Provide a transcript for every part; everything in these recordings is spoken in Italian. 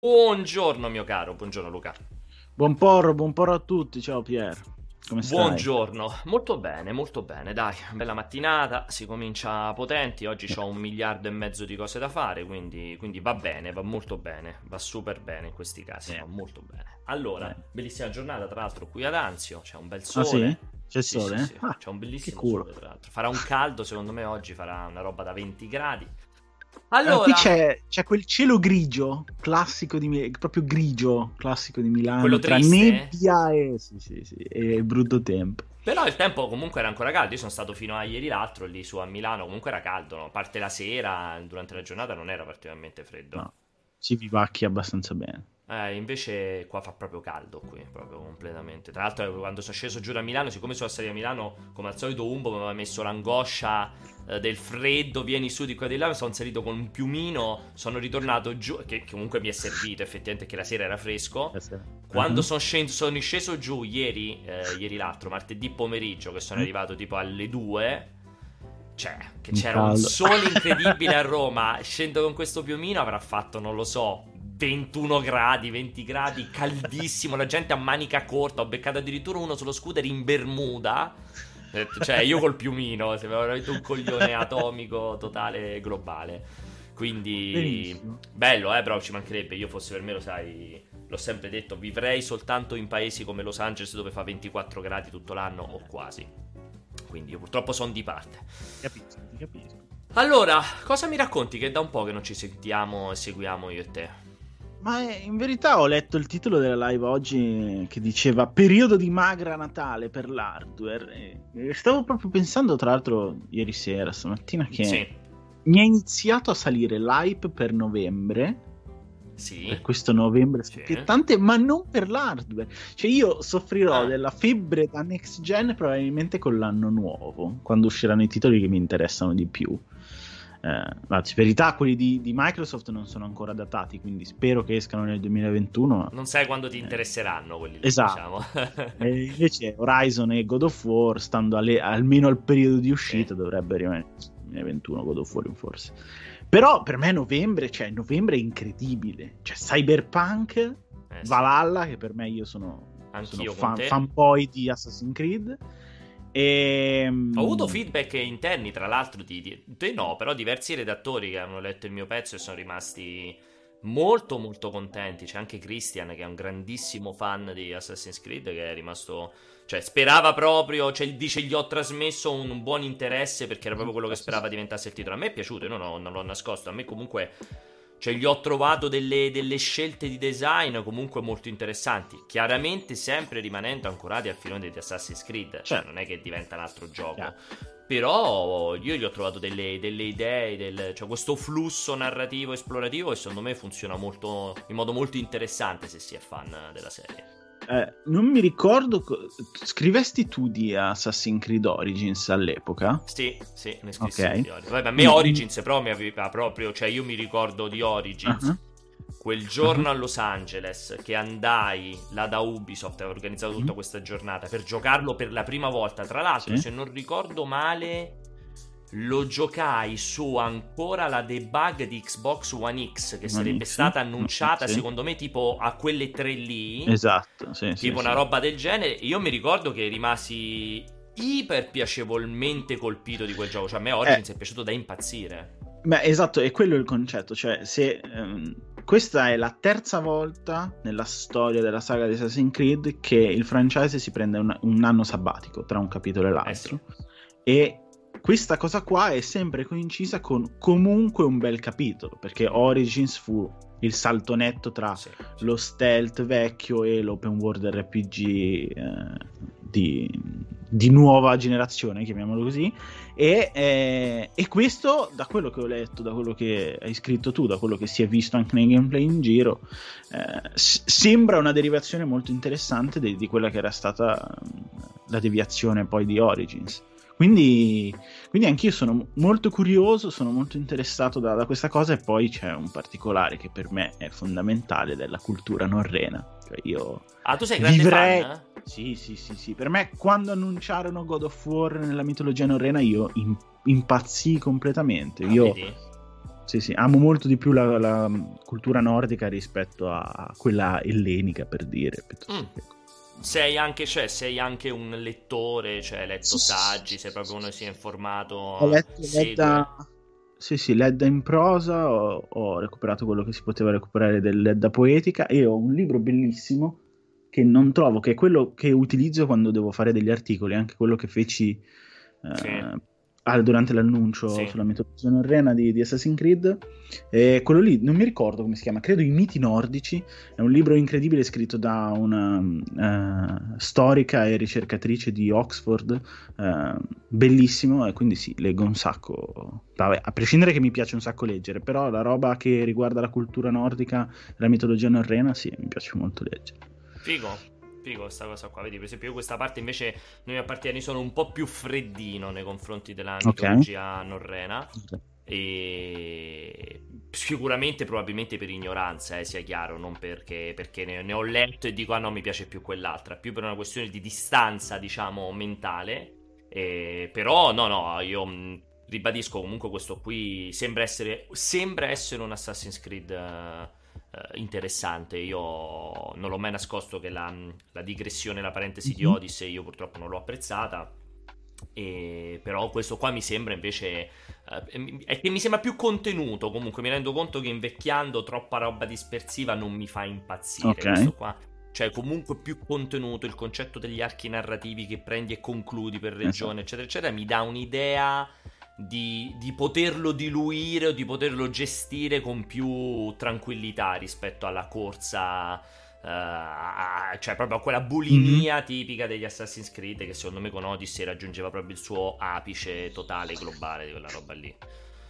Buongiorno mio caro, buongiorno Luca. Buon porro, buon porro a tutti, ciao Pier. Come stai? Buongiorno, molto bene, molto bene, dai, bella mattinata, si comincia potenti, oggi ho un miliardo e mezzo di cose da fare, quindi, quindi, va bene, va molto bene, va super bene in questi casi, va molto bene. Allora, bellissima giornata tra l'altro qui ad Anzio, c'è un bel sole. Ah sì? C'è il Sì, sole? sì, sì, Ah, c'è un bellissimo sole tra l'altro. Farà un caldo, secondo me oggi farà una roba da 20 gradi. Allora, Allora, qui c'è, c'è quel cielo grigio, classico di Mi- proprio grigio, classico di Milano, Quello tra triste? nebbia e, sì, sì, sì, e brutto tempo. Però il tempo comunque era ancora caldo. Io sono stato fino a ieri l'altro lì su a Milano. Comunque era caldo, no? a parte la sera, durante la giornata non era particolarmente freddo. No. Si vivacchi abbastanza bene. Eh, invece qua fa proprio caldo qui, proprio completamente. Tra l'altro quando sono sceso giù da Milano, siccome sono salito a Milano, come al solito Umbo mi aveva messo l'angoscia eh, del freddo, vieni su di qua e di là, sono salito con un piumino, sono ritornato giù, che comunque mi è servito effettivamente che la sera era fresco. Quando Mhm. sono, scen- sono sceso giù ieri, eh, ieri l'altro, martedì pomeriggio, che sono Mm. arrivato tipo alle 2, cioè, che c'era un sole incredibile a Roma, scendo con questo piumino, avrà fatto, non lo so, 21 gradi, 20 gradi, caldissimo, la gente a manica corta, ho beccato addirittura uno sullo scooter in Bermuda, cioè io col piumino, sembrava veramente un coglione atomico totale globale. Quindi Benissimo. bello, eh, però ci mancherebbe. Io fosse per me, lo sai, l'ho sempre detto, vivrei soltanto in paesi come Los Angeles dove fa 24 gradi tutto l'anno o quasi. Quindi io purtroppo sono di parte. Capisco, ti capisco. Allora, cosa mi racconti che da un po' che non ci sentiamo e seguiamo io e te? Ma eh, in verità ho letto il titolo della live oggi che diceva periodo di magra Natale per l'hardware e stavo proprio pensando tra l'altro ieri sera, stamattina che Sì, mi è iniziato a salire l'hype per novembre sì. per questo novembre Sì. scoppiettante, ma non per l'hardware. Cioè, io soffrirò Ah. della febbre da next gen probabilmente con l'anno nuovo, quando usciranno i titoli che mi interessano di più. Eh, ma in verità quelli di, di Microsoft non sono ancora datati, quindi spero che escano nel 2021. Non sai quando ti interesseranno quelli lì, Esatto. diciamo. Invece Horizon e God of War, stando alle- almeno al periodo di uscita, Sì. dovrebbe rimanere 2021 God of War forse. Però per me novembre, cioè novembre è incredibile. Cioè Cyberpunk, Eh, sì. Valhalla, che per me io sono, Anch'io sono fan, fanboy di Assassin's Creed. E, Ho avuto feedback interni, tra l'altro, di, di- te no, però diversi redattori che hanno letto il mio pezzo e sono rimasti molto molto contenti. C'è anche Christian che è un grandissimo fan di Assassin's Creed che è rimasto... Cioè, sperava proprio, cioè, dice gli ho trasmesso un buon interesse perché era proprio quello che sperava diventasse il titolo. A me è piaciuto, io non, ho- non l'ho nascosto, a me comunque... Cioè, gli ho trovato delle, delle scelte di design comunque molto interessanti. Chiaramente sempre rimanendo ancorati al filone di Assassin's Creed. Cioè, Certo. non è che diventa un altro gioco. Chiaro. Però io gli ho trovato delle, delle idee, del- cioè questo flusso narrativo esplorativo e secondo me funziona molto, in modo molto interessante se si è fan della serie. Eh, non mi ricordo. co- Scrivesti tu di Assassin's Creed Origins all'epoca? Sì, sì, ne scrissi Ok. di Origins. Vabbè, a me Mm. Origins però mi aveva proprio, cioè io mi ricordo di Origins. Ah, Quel giorno Ah. a Los Angeles che andai là da Ubisoft, aveva organizzato tutta Mhm. questa giornata per giocarlo per la prima volta. Tra l'altro, Sì. se non ricordo male, lo giocai su ancora la debug di Xbox One X, che One sarebbe X? stata annunciata Sì. secondo me tipo a quelle tre lì. Esatto, sì, sì, Tipo sì. una roba del genere. Io mi ricordo che rimasi iper piacevolmente colpito di quel gioco. Cioè, a me Origins è piaciuto da impazzire. Beh, esatto, è quello il concetto, cioè se ehm, questa è la terza volta nella storia della saga di Assassin's Creed che il franchise si prende un, un anno sabbatico tra un capitolo e l'altro e questa cosa qua è sempre coincisa con comunque un bel capitolo, perché Origins fu il salto netto tra Sì. lo stealth vecchio e l'open world RPG eh, di, di nuova generazione, chiamiamolo così. E, eh, e questo, da quello che ho letto, da quello che hai scritto tu, da quello che si è visto anche nei gameplay in giro, eh, s- sembra una derivazione molto interessante di, di quella che era stata mm, la deviazione poi di Origins. Quindi, quindi anch'io sono molto curioso, sono molto interessato da, da questa cosa e poi c'è un particolare che per me è fondamentale della cultura norrena. Cioè io Ah, tu sei grande vivrei... fan? eh? Sì, sì, sì, sì. Per me quando annunciarono God of War nella mitologia norrena io im- impazzii completamente. Ah, io... vedi? sì, sì, amo molto di più la, la cultura nordica rispetto a quella ellenica, per dire. Mm. Sei anche, cioè, sei anche un lettore, cioè hai letto saggi, sei proprio uno che si è informato. Ho letto, Ledda, sì, sì, Ledda in prosa, ho, ho, recuperato quello che si poteva recuperare dell'Edda poetica e ho un libro bellissimo che non trovo, che è quello che utilizzo quando devo fare degli articoli, anche quello che feci eh, sì ah, durante l'annuncio sì. sulla mitologia norrena di, di Assassin's Creed. E quello lì, non mi ricordo come si chiama, credo I miti nordici. È un libro incredibile scritto da una uh, storica e ricercatrice di Oxford, uh, bellissimo. E quindi sì, leggo un sacco. Vabbè, a prescindere che mi piace un sacco leggere, però la roba che riguarda la cultura nordica, la mitologia norrena, sì, mi piace molto leggere. Figo figo questa cosa qua. Vedi, per esempio, io questa parte invece, noi appartieni sono un po' più freddino nei confronti della mitologia okay. norrena. Okay. E sicuramente, probabilmente per ignoranza, eh, sia chiaro, non perché, perché ne, ne, ho letto e dico ah no, mi piace più quell'altra, più per una questione di distanza, diciamo, mentale. E, però, no, no, io mh, ribadisco comunque questo qui sembra essere, sembra essere un Assassin's Creed. Uh, interessante. Io non l'ho mai nascosto che la, la digressione, la parentesi di mhm. Odyssey, io purtroppo non l'ho apprezzata. E, però questo qua mi sembra invece eh, è che mi sembra più contenuto comunque mi rendo conto che invecchiando troppa roba dispersiva non mi fa impazzire okay. questo qua cioè comunque più contenuto il concetto degli archi narrativi che prendi e concludi per regione esatto. eccetera eccetera mi dà un'idea di, di, poterlo diluire o di poterlo gestire con più tranquillità rispetto alla corsa. Uh, cioè proprio a quella bulimia mm-hmm. tipica degli Assassin's Creed che secondo me con Odyssey raggiungeva proprio il suo apice totale globale di quella roba lì.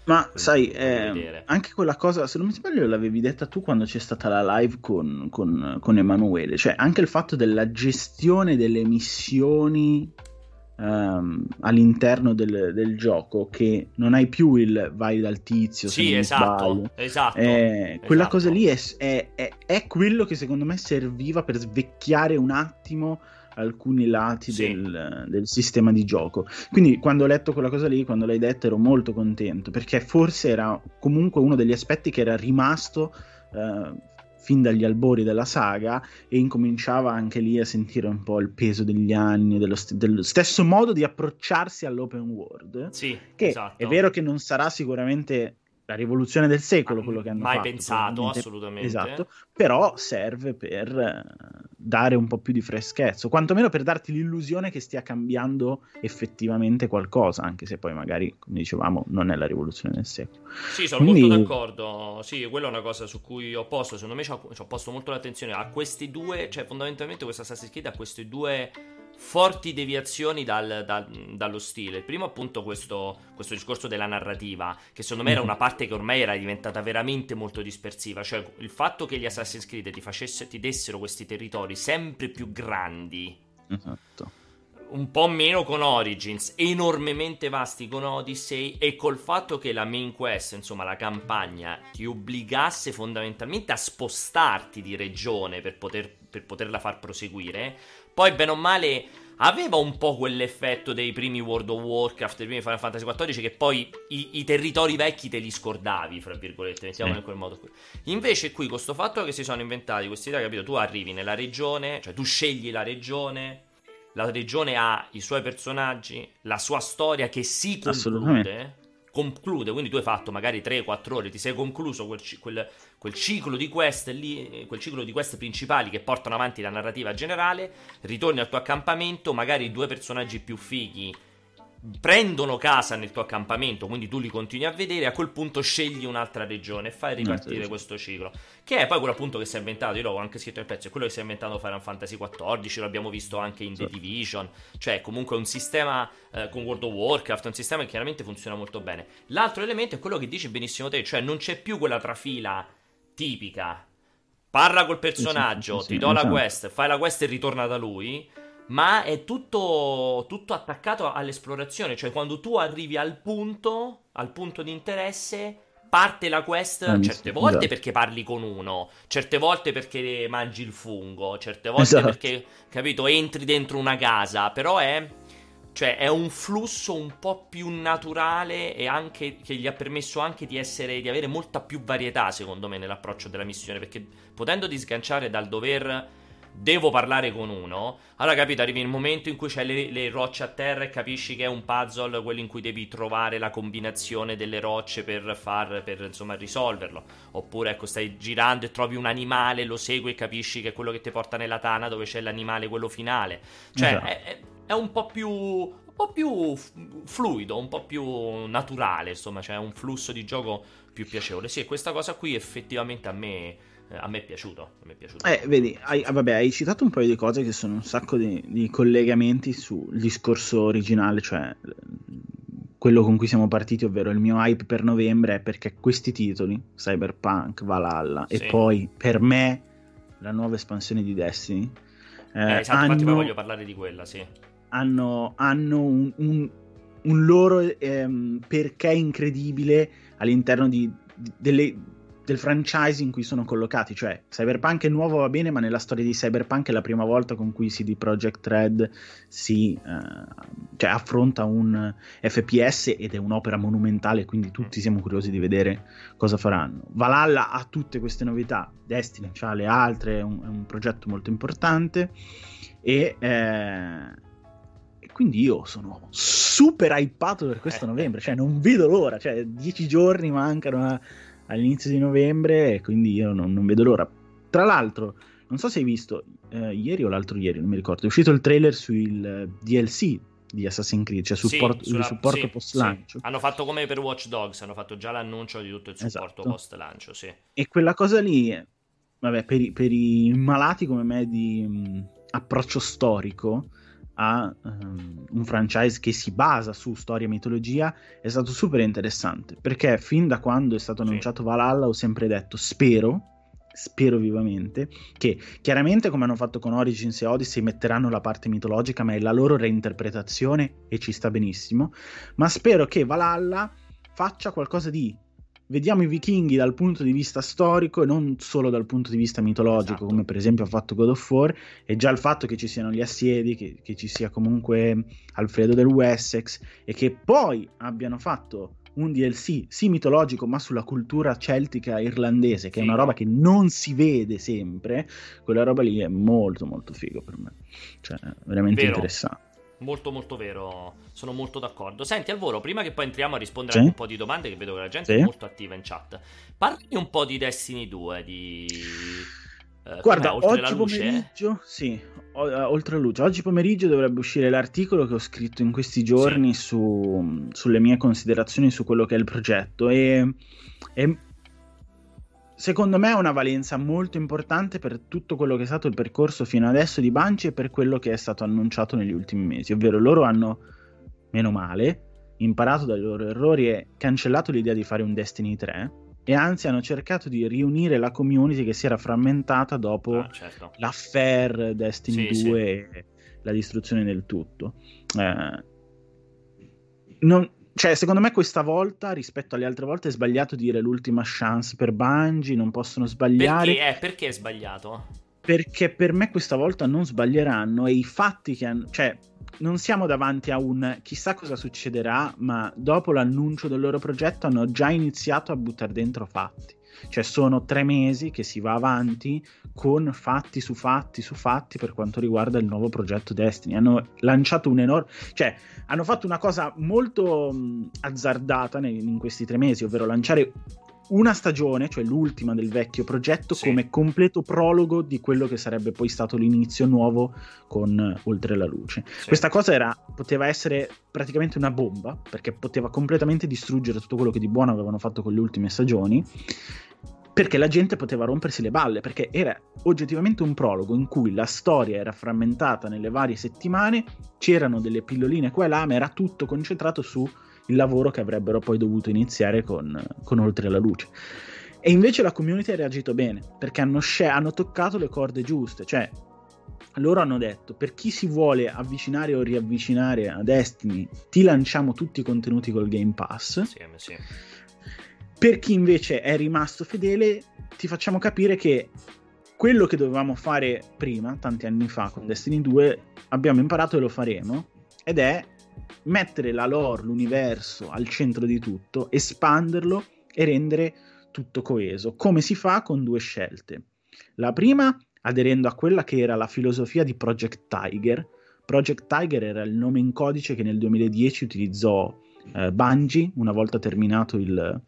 Ma Quindi sai, eh, anche quella cosa, se non mi sbaglio, l'avevi detta tu quando c'è stata la live con, con, con Emanuele, cioè anche il fatto della gestione delle missioni um, all'interno del, del, gioco che non hai più il vai dal tizio. Sì, esatto, esatto, eh, Quella esatto. cosa lì è, è, è, è, quello che secondo me serviva per svecchiare un attimo alcuni lati sì. del, del, sistema di gioco. Quindi quando ho letto quella cosa lì, quando l'hai detta, ero molto contento perché forse era comunque uno degli aspetti che era rimasto. Uh, fin dagli albori della saga e incominciava anche lì a sentire un po' il peso degli anni, dello, st- dello stesso modo di approcciarsi all'open world. Sì, che esatto. è vero che non sarà sicuramente la rivoluzione del secolo quello che hanno mai fatto. Mai pensato, assolutamente. Esatto, però serve per eh, dare un po' più di freschezza, quantomeno per darti l'illusione che stia cambiando effettivamente qualcosa, anche se poi magari, come dicevamo, non è la rivoluzione del secolo. Sì, sono Quindi... molto d'accordo. Sì, quella è una cosa su cui ho posto, secondo me ci ho, posto molto l'attenzione a questi due, cioè fondamentalmente questa Assassin's Creed a questi due forti deviazioni dal, dal, dallo stile. Il primo, appunto, questo, questo, discorso della narrativa, che secondo me era mhm. una parte che ormai era diventata veramente molto dispersiva. Cioè, il fatto che gli Assassin's Creed ti, facesse, ti dessero questi territori sempre più grandi. Esatto. Un po' meno con Origins, enormemente vasti con Odyssey e col fatto che la main quest, insomma la campagna, ti obbligasse fondamentalmente a spostarti di regione per, poter, per poterla far proseguire, poi, bene o male, aveva un po' quell'effetto dei primi World of Warcraft, dei primi Final Fantasy XIV, che poi i, i territori vecchi te li scordavi, fra virgolette, mettiamo sì. in quel modo qui. Invece qui, con questo fatto che si sono inventati questi idea, capito? Tu arrivi nella regione, cioè tu scegli la regione, la regione ha i suoi personaggi, la sua storia che si conclude conclude, quindi tu hai fatto magari 3-4 ore, ti sei concluso quel, quel, quel, ciclo di quest lì, quel ciclo di quest principali che portano avanti la narrativa generale, ritorni al tuo accampamento, magari due personaggi più fighi prendono casa nel tuo accampamento, quindi tu li continui a vedere, a quel punto scegli un'altra regione e fai ripartire no, questo ciclo. Che è poi quello appunto che si è inventato, io l'ho anche scritto nel pezzo, è quello che si è inventato Final Fantasy XIV, lo abbiamo visto anche in The Division, cioè comunque un sistema eh, con World of Warcraft, un sistema che chiaramente funziona molto bene. L'altro elemento è quello che dici benissimo te, cioè non c'è più quella trafila tipica. Parla col personaggio, sì, sì, ti do la esatto. quest, fai la quest e ritorna da lui ma è tutto, tutto, attaccato all'esplorazione, cioè quando tu arrivi al punto, al punto di interesse, parte la quest ah, certe volte esatto. perché parli con uno, certe volte perché mangi il fungo, certe volte esatto. perché, capito, entri dentro una casa, però è cioè è un flusso un po' più naturale e anche che gli ha permesso anche di essere di avere molta più varietà secondo me nell'approccio della missione perché potendo sganciare dal dover devo parlare con uno. Allora, capito, arrivi il momento in cui c'è le, le, rocce a terra e capisci che è un puzzle, quello in cui devi trovare la combinazione delle rocce per far, per insomma, risolverlo. Oppure, ecco, stai girando e trovi un animale, lo segui e capisci che è quello che ti porta nella tana dove c'è l'animale, quello finale. Cioè, esatto. è, è, un po' più un po' più fluido, un po' più naturale, insomma, c'è un flusso di gioco più piacevole. Sì, questa cosa qui effettivamente a me eh, a me è piaciuto. Me è piaciuto. Eh, vedi, hai, ah, vabbè, hai citato un paio di cose che sono un sacco di, di collegamenti sul discorso originale, cioè quello con cui siamo partiti, ovvero il mio hype per novembre, è perché questi titoli, Cyberpunk, Valhalla sì. e poi per me la nuova espansione di Destiny. Eh, eh, esatto, hanno, infatti poi voglio parlare di quella, sì. Hanno, hanno un, un, un, loro ehm, perché incredibile all'interno di, delle del franchise in cui sono collocati, cioè Cyberpunk è nuovo va bene, ma nella storia di Cyberpunk è la prima volta con cui CD Projekt Red si eh, cioè, affronta un FPS ed è un'opera monumentale, quindi tutti siamo curiosi di vedere cosa faranno. Valhalla ha tutte queste novità, Destiny ha le altre, è un, è un progetto molto importante e eh, quindi io sono super hypato per questo novembre, cioè non vedo l'ora, cioè dieci giorni mancano a, all'inizio di novembre e quindi io non, non vedo l'ora. Tra l'altro, non so se hai visto eh, ieri o l'altro ieri, non mi ricordo, è uscito il trailer sul eh, DLC di Assassin's Creed, cioè support, sì, sulla, supporto sì, post lancio. Sì. Hanno fatto come per Watch Dogs, hanno fatto già l'annuncio di tutto il supporto esatto. post lancio, sì. E quella cosa lì, vabbè, per i, per i malati come me di mh, approccio storico, a um, un franchise che si basa su storia e mitologia è stato super interessante perché fin da quando è stato annunciato sì. Valhalla ho sempre detto spero spero vivamente che chiaramente come hanno fatto con Origins e Odyssey metteranno la parte mitologica ma è la loro reinterpretazione e ci sta benissimo ma spero che Valhalla faccia qualcosa di vediamo i vichinghi dal punto di vista storico e non solo dal punto di vista mitologico, esatto. come per esempio ha fatto God of War, e già il fatto che ci siano gli assedi, che, che, ci sia comunque Alfredo del Wessex, e che poi abbiano fatto un DLC, sì mitologico, ma sulla cultura celtica irlandese, che figo. è una roba che non si vede sempre, quella roba lì è molto molto figo per me, cioè veramente Vero. interessante. Molto molto vero, sono molto d'accordo. Senti Alvoro, prima che poi entriamo a rispondere sì. a un po' di domande che vedo che la gente sì. è molto attiva in chat. Parli un po' di Destiny 2, di eh, Guarda, oggi pomeriggio, sì, o, uh, oltre la luce, oggi pomeriggio dovrebbe uscire l'articolo che ho scritto in questi giorni sì. su, sulle mie considerazioni su quello che è il progetto e, e secondo me ha una valenza molto importante per tutto quello che è stato il percorso fino adesso di Bungie e per quello che è stato annunciato negli ultimi mesi, ovvero loro hanno, meno male, imparato dai loro errori e cancellato l'idea di fare un Destiny 3 e anzi hanno cercato di riunire la community che si era frammentata dopo ah, certo. l'affair Destiny sì, 2 sì. e la distruzione del tutto. Eh, non, cioè, secondo me questa volta, rispetto alle altre volte, è sbagliato dire l'ultima chance per Bungie, non possono sbagliare. Perché? Eh, perché è sbagliato? Perché per me questa volta non sbaglieranno e i fatti che hanno... Cioè, non siamo davanti a un chissà cosa succederà, ma dopo l'annuncio del loro progetto hanno già iniziato a buttare dentro fatti. Cioè sono tre mesi che si va avanti con fatti su fatti su fatti per quanto riguarda il nuovo progetto Destiny. Hanno lanciato un enorme... cioè hanno fatto una cosa molto azzardata in questi tre mesi, ovvero lanciare una stagione, cioè l'ultima del vecchio progetto, sì. come completo prologo di quello che sarebbe poi stato l'inizio nuovo con uh, Oltre la Luce. Sì. Questa cosa era, poteva essere praticamente una bomba, perché poteva completamente distruggere tutto quello che di buono avevano fatto con le ultime stagioni perché la gente poteva rompersi le balle, perché era oggettivamente un prologo in cui la storia era frammentata nelle varie settimane, c'erano delle pilloline qua e là, ma era tutto concentrato sul lavoro che avrebbero poi dovuto iniziare con, con Oltre la Luce. E invece la community ha reagito bene, perché hanno, sc- hanno toccato le corde giuste, cioè loro hanno detto per chi si vuole avvicinare o riavvicinare a Destiny ti lanciamo tutti i contenuti col Game Pass sì, sì. Per chi invece è rimasto fedele, ti facciamo capire che quello che dovevamo fare prima, tanti anni fa con Destiny 2, abbiamo imparato e lo faremo, ed è mettere la lore, l'universo al centro di tutto, espanderlo e rendere tutto coeso. Come si fa con due scelte? La prima, aderendo a quella che era la filosofia di Project Tiger. Project Tiger era il nome in codice che nel 2010 utilizzò eh, Bungie una volta terminato il,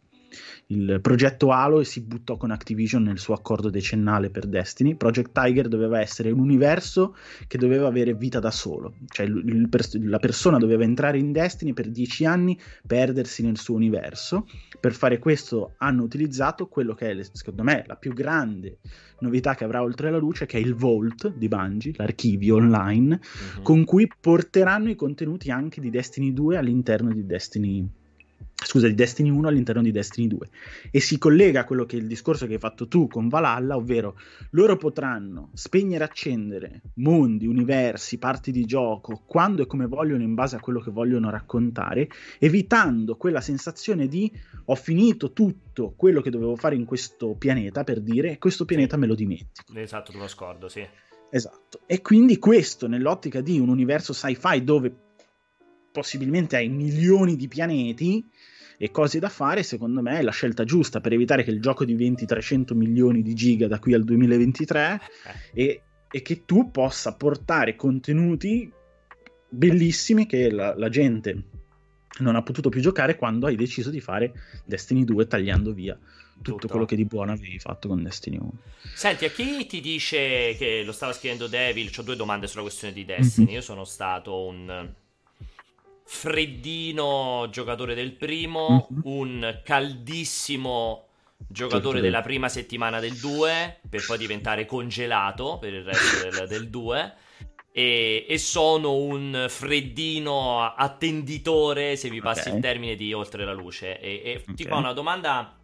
il progetto Halo e si buttò con Activision nel suo accordo decennale per Destiny. Project Tiger doveva essere un universo che doveva avere vita da solo, cioè il, il pers- la persona doveva entrare in Destiny per dieci anni, perdersi nel suo universo. Per fare questo hanno utilizzato quello che è, secondo me, la più grande novità che avrà oltre la luce, che è il Vault di Bungie, l'archivio online, uh-huh. con cui porteranno i contenuti anche di Destiny 2 all'interno di Destiny scusa, di Destiny 1 all'interno di Destiny 2 e si collega a quello che è il discorso che hai fatto tu con Valhalla, ovvero loro potranno spegnere e accendere mondi, universi, parti di gioco quando e come vogliono in base a quello che vogliono raccontare, evitando quella sensazione di ho finito tutto quello che dovevo fare in questo pianeta per dire questo pianeta me lo dimentico. Esatto, te lo scordo, sì. Esatto. E quindi questo nell'ottica di un universo sci-fi dove possibilmente hai milioni di pianeti e cose da fare, secondo me è la scelta giusta per evitare che il gioco diventi 300 milioni di giga da qui al 2023 eh. e, e che tu possa portare contenuti bellissimi che la, la, gente non ha potuto più giocare quando hai deciso di fare Destiny 2 tagliando via tutto, tutto. quello che di buono avevi fatto con Destiny 1. Senti, a chi ti dice che lo stava scrivendo Devil? Ho due domande sulla questione di Destiny. Mm-hmm. Io sono stato un freddino giocatore del primo, mm-hmm. un caldissimo giocatore certo. della prima settimana del 2 per poi diventare congelato per il resto del, del 2 e, e, sono un freddino attenditore se mi passi okay. il termine di oltre la luce e, e okay. ti fa una domanda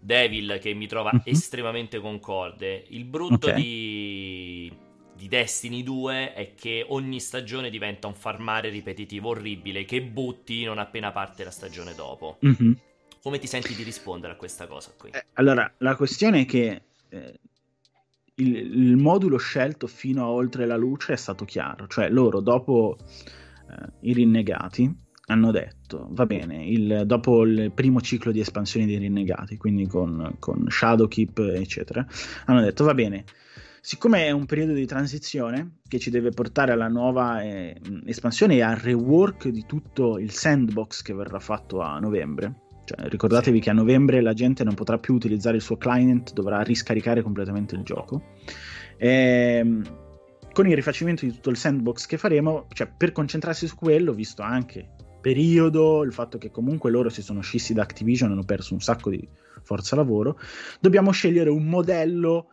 Devil che mi trova mm-hmm. estremamente concorde il brutto okay. di di Destiny 2 è che ogni stagione diventa un farmare ripetitivo orribile che butti non appena parte la stagione dopo. Mm-hmm. Come ti senti di rispondere a questa cosa qui? Eh, allora, la questione è che eh, il, il, modulo scelto fino a oltre la luce è stato chiaro, cioè loro dopo eh, i rinnegati hanno detto, va bene, il, dopo il primo ciclo di espansione dei rinnegati, quindi con, con Shadowkeep, eccetera, hanno detto, va bene, siccome è un periodo di transizione che ci deve portare alla nuova eh, espansione e al rework di tutto il sandbox che verrà fatto a novembre. Cioè, ricordatevi sì. che a novembre la gente non potrà più utilizzare il suo client, dovrà riscaricare completamente il gioco. E, ehm, con il rifacimento di tutto il sandbox che faremo, cioè, per concentrarsi su quello, visto anche periodo, il fatto che comunque loro si sono scissi da Activision hanno perso un sacco di forza lavoro, dobbiamo scegliere un modello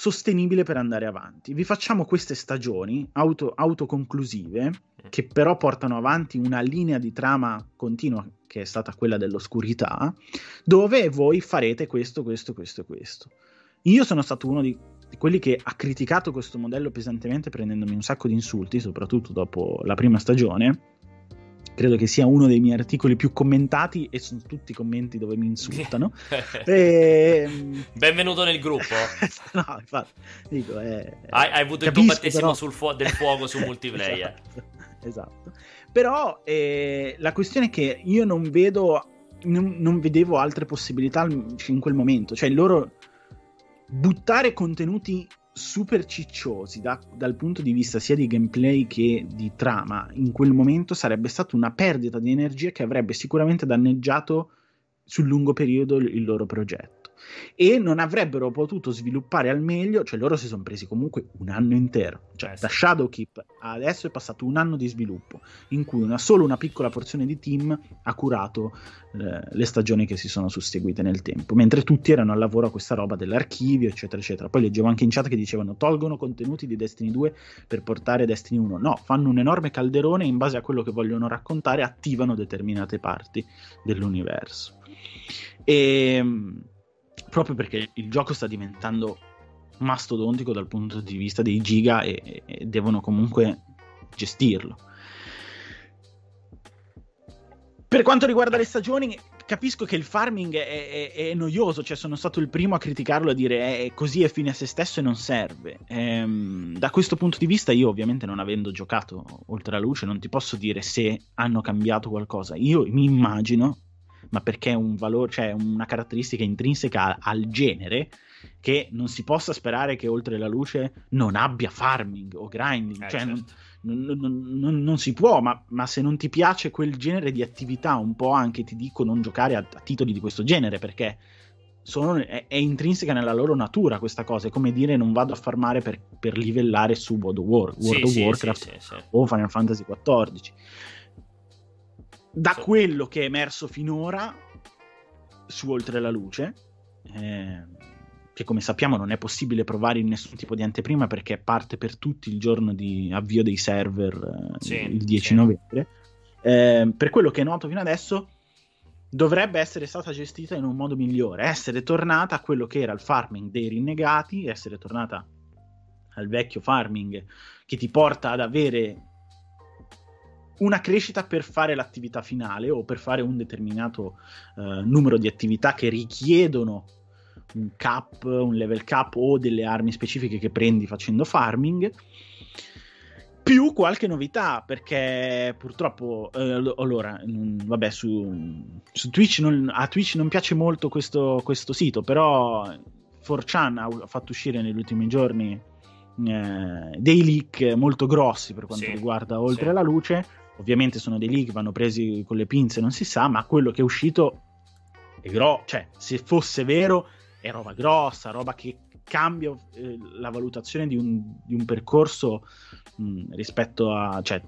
sostenibile per andare avanti. Vi facciamo queste stagioni auto, autoconclusive che però portano avanti una linea di trama continua che è stata quella dell'oscurità, dove voi farete questo, questo, questo e questo. Io sono stato uno di, di quelli che ha criticato questo modello pesantemente prendendomi un sacco di insulti, soprattutto dopo la prima stagione, credo che sia uno dei miei articoli più commentati e sono tutti commenti dove mi insultano. e... Ehm, Benvenuto nel gruppo. no, infatti, dico, eh, hai, hai, avuto capisco, il tuo battesimo però... fu- del fuoco su multiplayer. esatto, esatto. Però eh, la questione è che io non vedo, non, non vedevo altre possibilità in quel momento. Cioè, loro buttare contenuti super cicciosi da, dal punto di vista sia di gameplay che di trama, in quel momento sarebbe stata una perdita di energia che avrebbe sicuramente danneggiato sul lungo periodo il loro progetto e non avrebbero potuto sviluppare al meglio, cioè loro si sono presi comunque un anno intero, cioè eh da Shadowkeep adesso è passato un anno di sviluppo in cui una, solo una piccola porzione di team ha curato eh, le stagioni che si sono susseguite nel tempo, mentre tutti erano al lavoro a questa roba dell'archivio, eccetera, eccetera. Poi leggevo anche in chat che dicevano tolgono contenuti di Destiny 2 per portare Destiny 1. No, fanno un enorme calderone e in base a quello che vogliono raccontare attivano determinate parti dell'universo. E ehm, proprio perché il gioco sta diventando mastodontico dal punto di vista dei giga e, e devono comunque gestirlo. Per quanto riguarda le stagioni, capisco che il farming è, è, è, noioso, cioè sono stato il primo a criticarlo, a dire è così è fine a se stesso e non serve. Ehm, da questo punto di vista io ovviamente non avendo giocato oltre la luce non ti posso dire se hanno cambiato qualcosa. Io mi immagino, ma perché è un valore, cioè una caratteristica intrinseca al genere, che non si possa sperare che oltre la luce non abbia farming o grinding. Eh, cioè, certo. non, non, non, non, si può, ma, ma, se non ti piace quel genere di attività, un po' anche ti dico non giocare a, a titoli di questo genere perché sono, è, è, intrinseca nella loro natura questa cosa. È come dire non vado a farmare per, per livellare su World of, War, World sì, of Warcraft sì, sì, o Final Fantasy XIV. Da quello che è emerso finora su Oltre la Luce, eh, che come sappiamo non è possibile provare in nessun tipo di anteprima perché parte per tutti il giorno di avvio dei server eh, Sì, il 10 sì. novembre. Eh, per quello che è noto fino adesso, dovrebbe essere stata gestita in un modo migliore, essere tornata a quello che era il farming dei rinnegati, essere tornata al vecchio farming che ti porta ad avere una crescita per fare l'attività finale o per fare un determinato eh, numero di attività che richiedono un cap, un level cap o delle armi specifiche che prendi facendo farming. Più qualche novità, perché purtroppo, eh, allora, mh, vabbè, su, su Twitch non, a Twitch non piace molto questo, questo sito, però 4chan ha fatto uscire negli ultimi giorni eh, dei leak molto grossi per quanto Sì, riguarda Oltre sì. la Luce. Ovviamente sono dei leak, vanno presi con le pinze, non si sa, ma quello che è uscito è grosso. Cioè, se fosse vero, è roba grossa, roba che cambia eh, la valutazione di un, di un percorso mh, rispetto a... Cioè,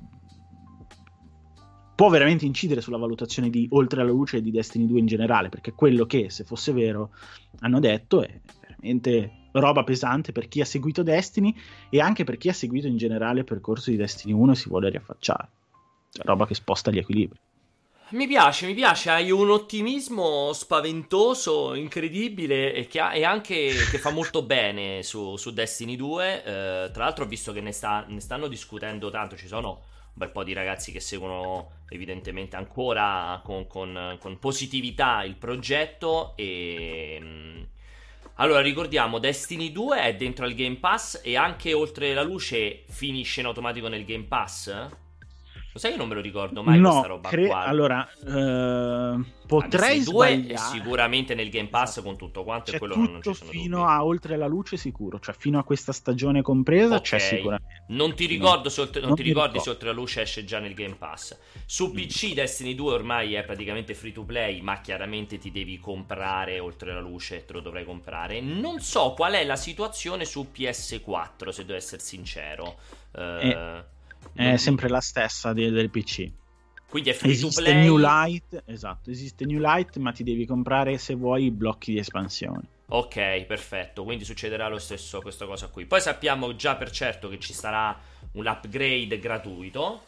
può veramente incidere sulla valutazione di Oltre la Luce e di Destiny 2 in generale, perché quello che, se fosse vero, hanno detto è veramente roba pesante per chi ha seguito Destiny e anche per chi ha seguito in generale il percorso di Destiny 1 e si vuole riaffacciare. Roba che sposta gli equilibri. Mi piace, mi piace, hai un ottimismo spaventoso, incredibile e, che ha- e anche che fa molto bene su, su Destiny 2. Eh, tra l'altro ho visto che ne, sta- ne stanno discutendo tanto, ci sono un bel po' di ragazzi che seguono evidentemente ancora con, con- con positività il progetto e... mm, Allora, ricordiamo, Destiny 2 è dentro al Game Pass e anche oltre la luce finisce in automatico nel Game Pass? Lo sai che non me lo ricordo mai questa no, roba cre- qua. allora eh, potrei Destiny 2 è sbagliare. sicuramente nel Game Pass Esatto. con tutto quanto e C'è quello non ci sono fino dubbi. a oltre la luce sicuro, cioè fino a questa stagione compresa Ok. c'è sicuramente. Non ti ricordo se oltre, non non ti ricordi ricordo. se oltre la luce esce già nel Game Pass. Su Mm. PC Destiny 2 ormai è praticamente free to play, ma chiaramente ti devi comprare oltre la luce, te lo dovrai comprare. Non so qual è la situazione su PS4, se devo essere sincero. Eh, È sempre la stessa de- del PC. Quindi è free to Esiste play. New Light, esatto, esiste New Light, ma ti devi comprare se vuoi i blocchi di espansione. Ok, perfetto. Quindi succederà lo stesso questa cosa qui. Poi sappiamo già per certo che ci sarà un upgrade gratuito.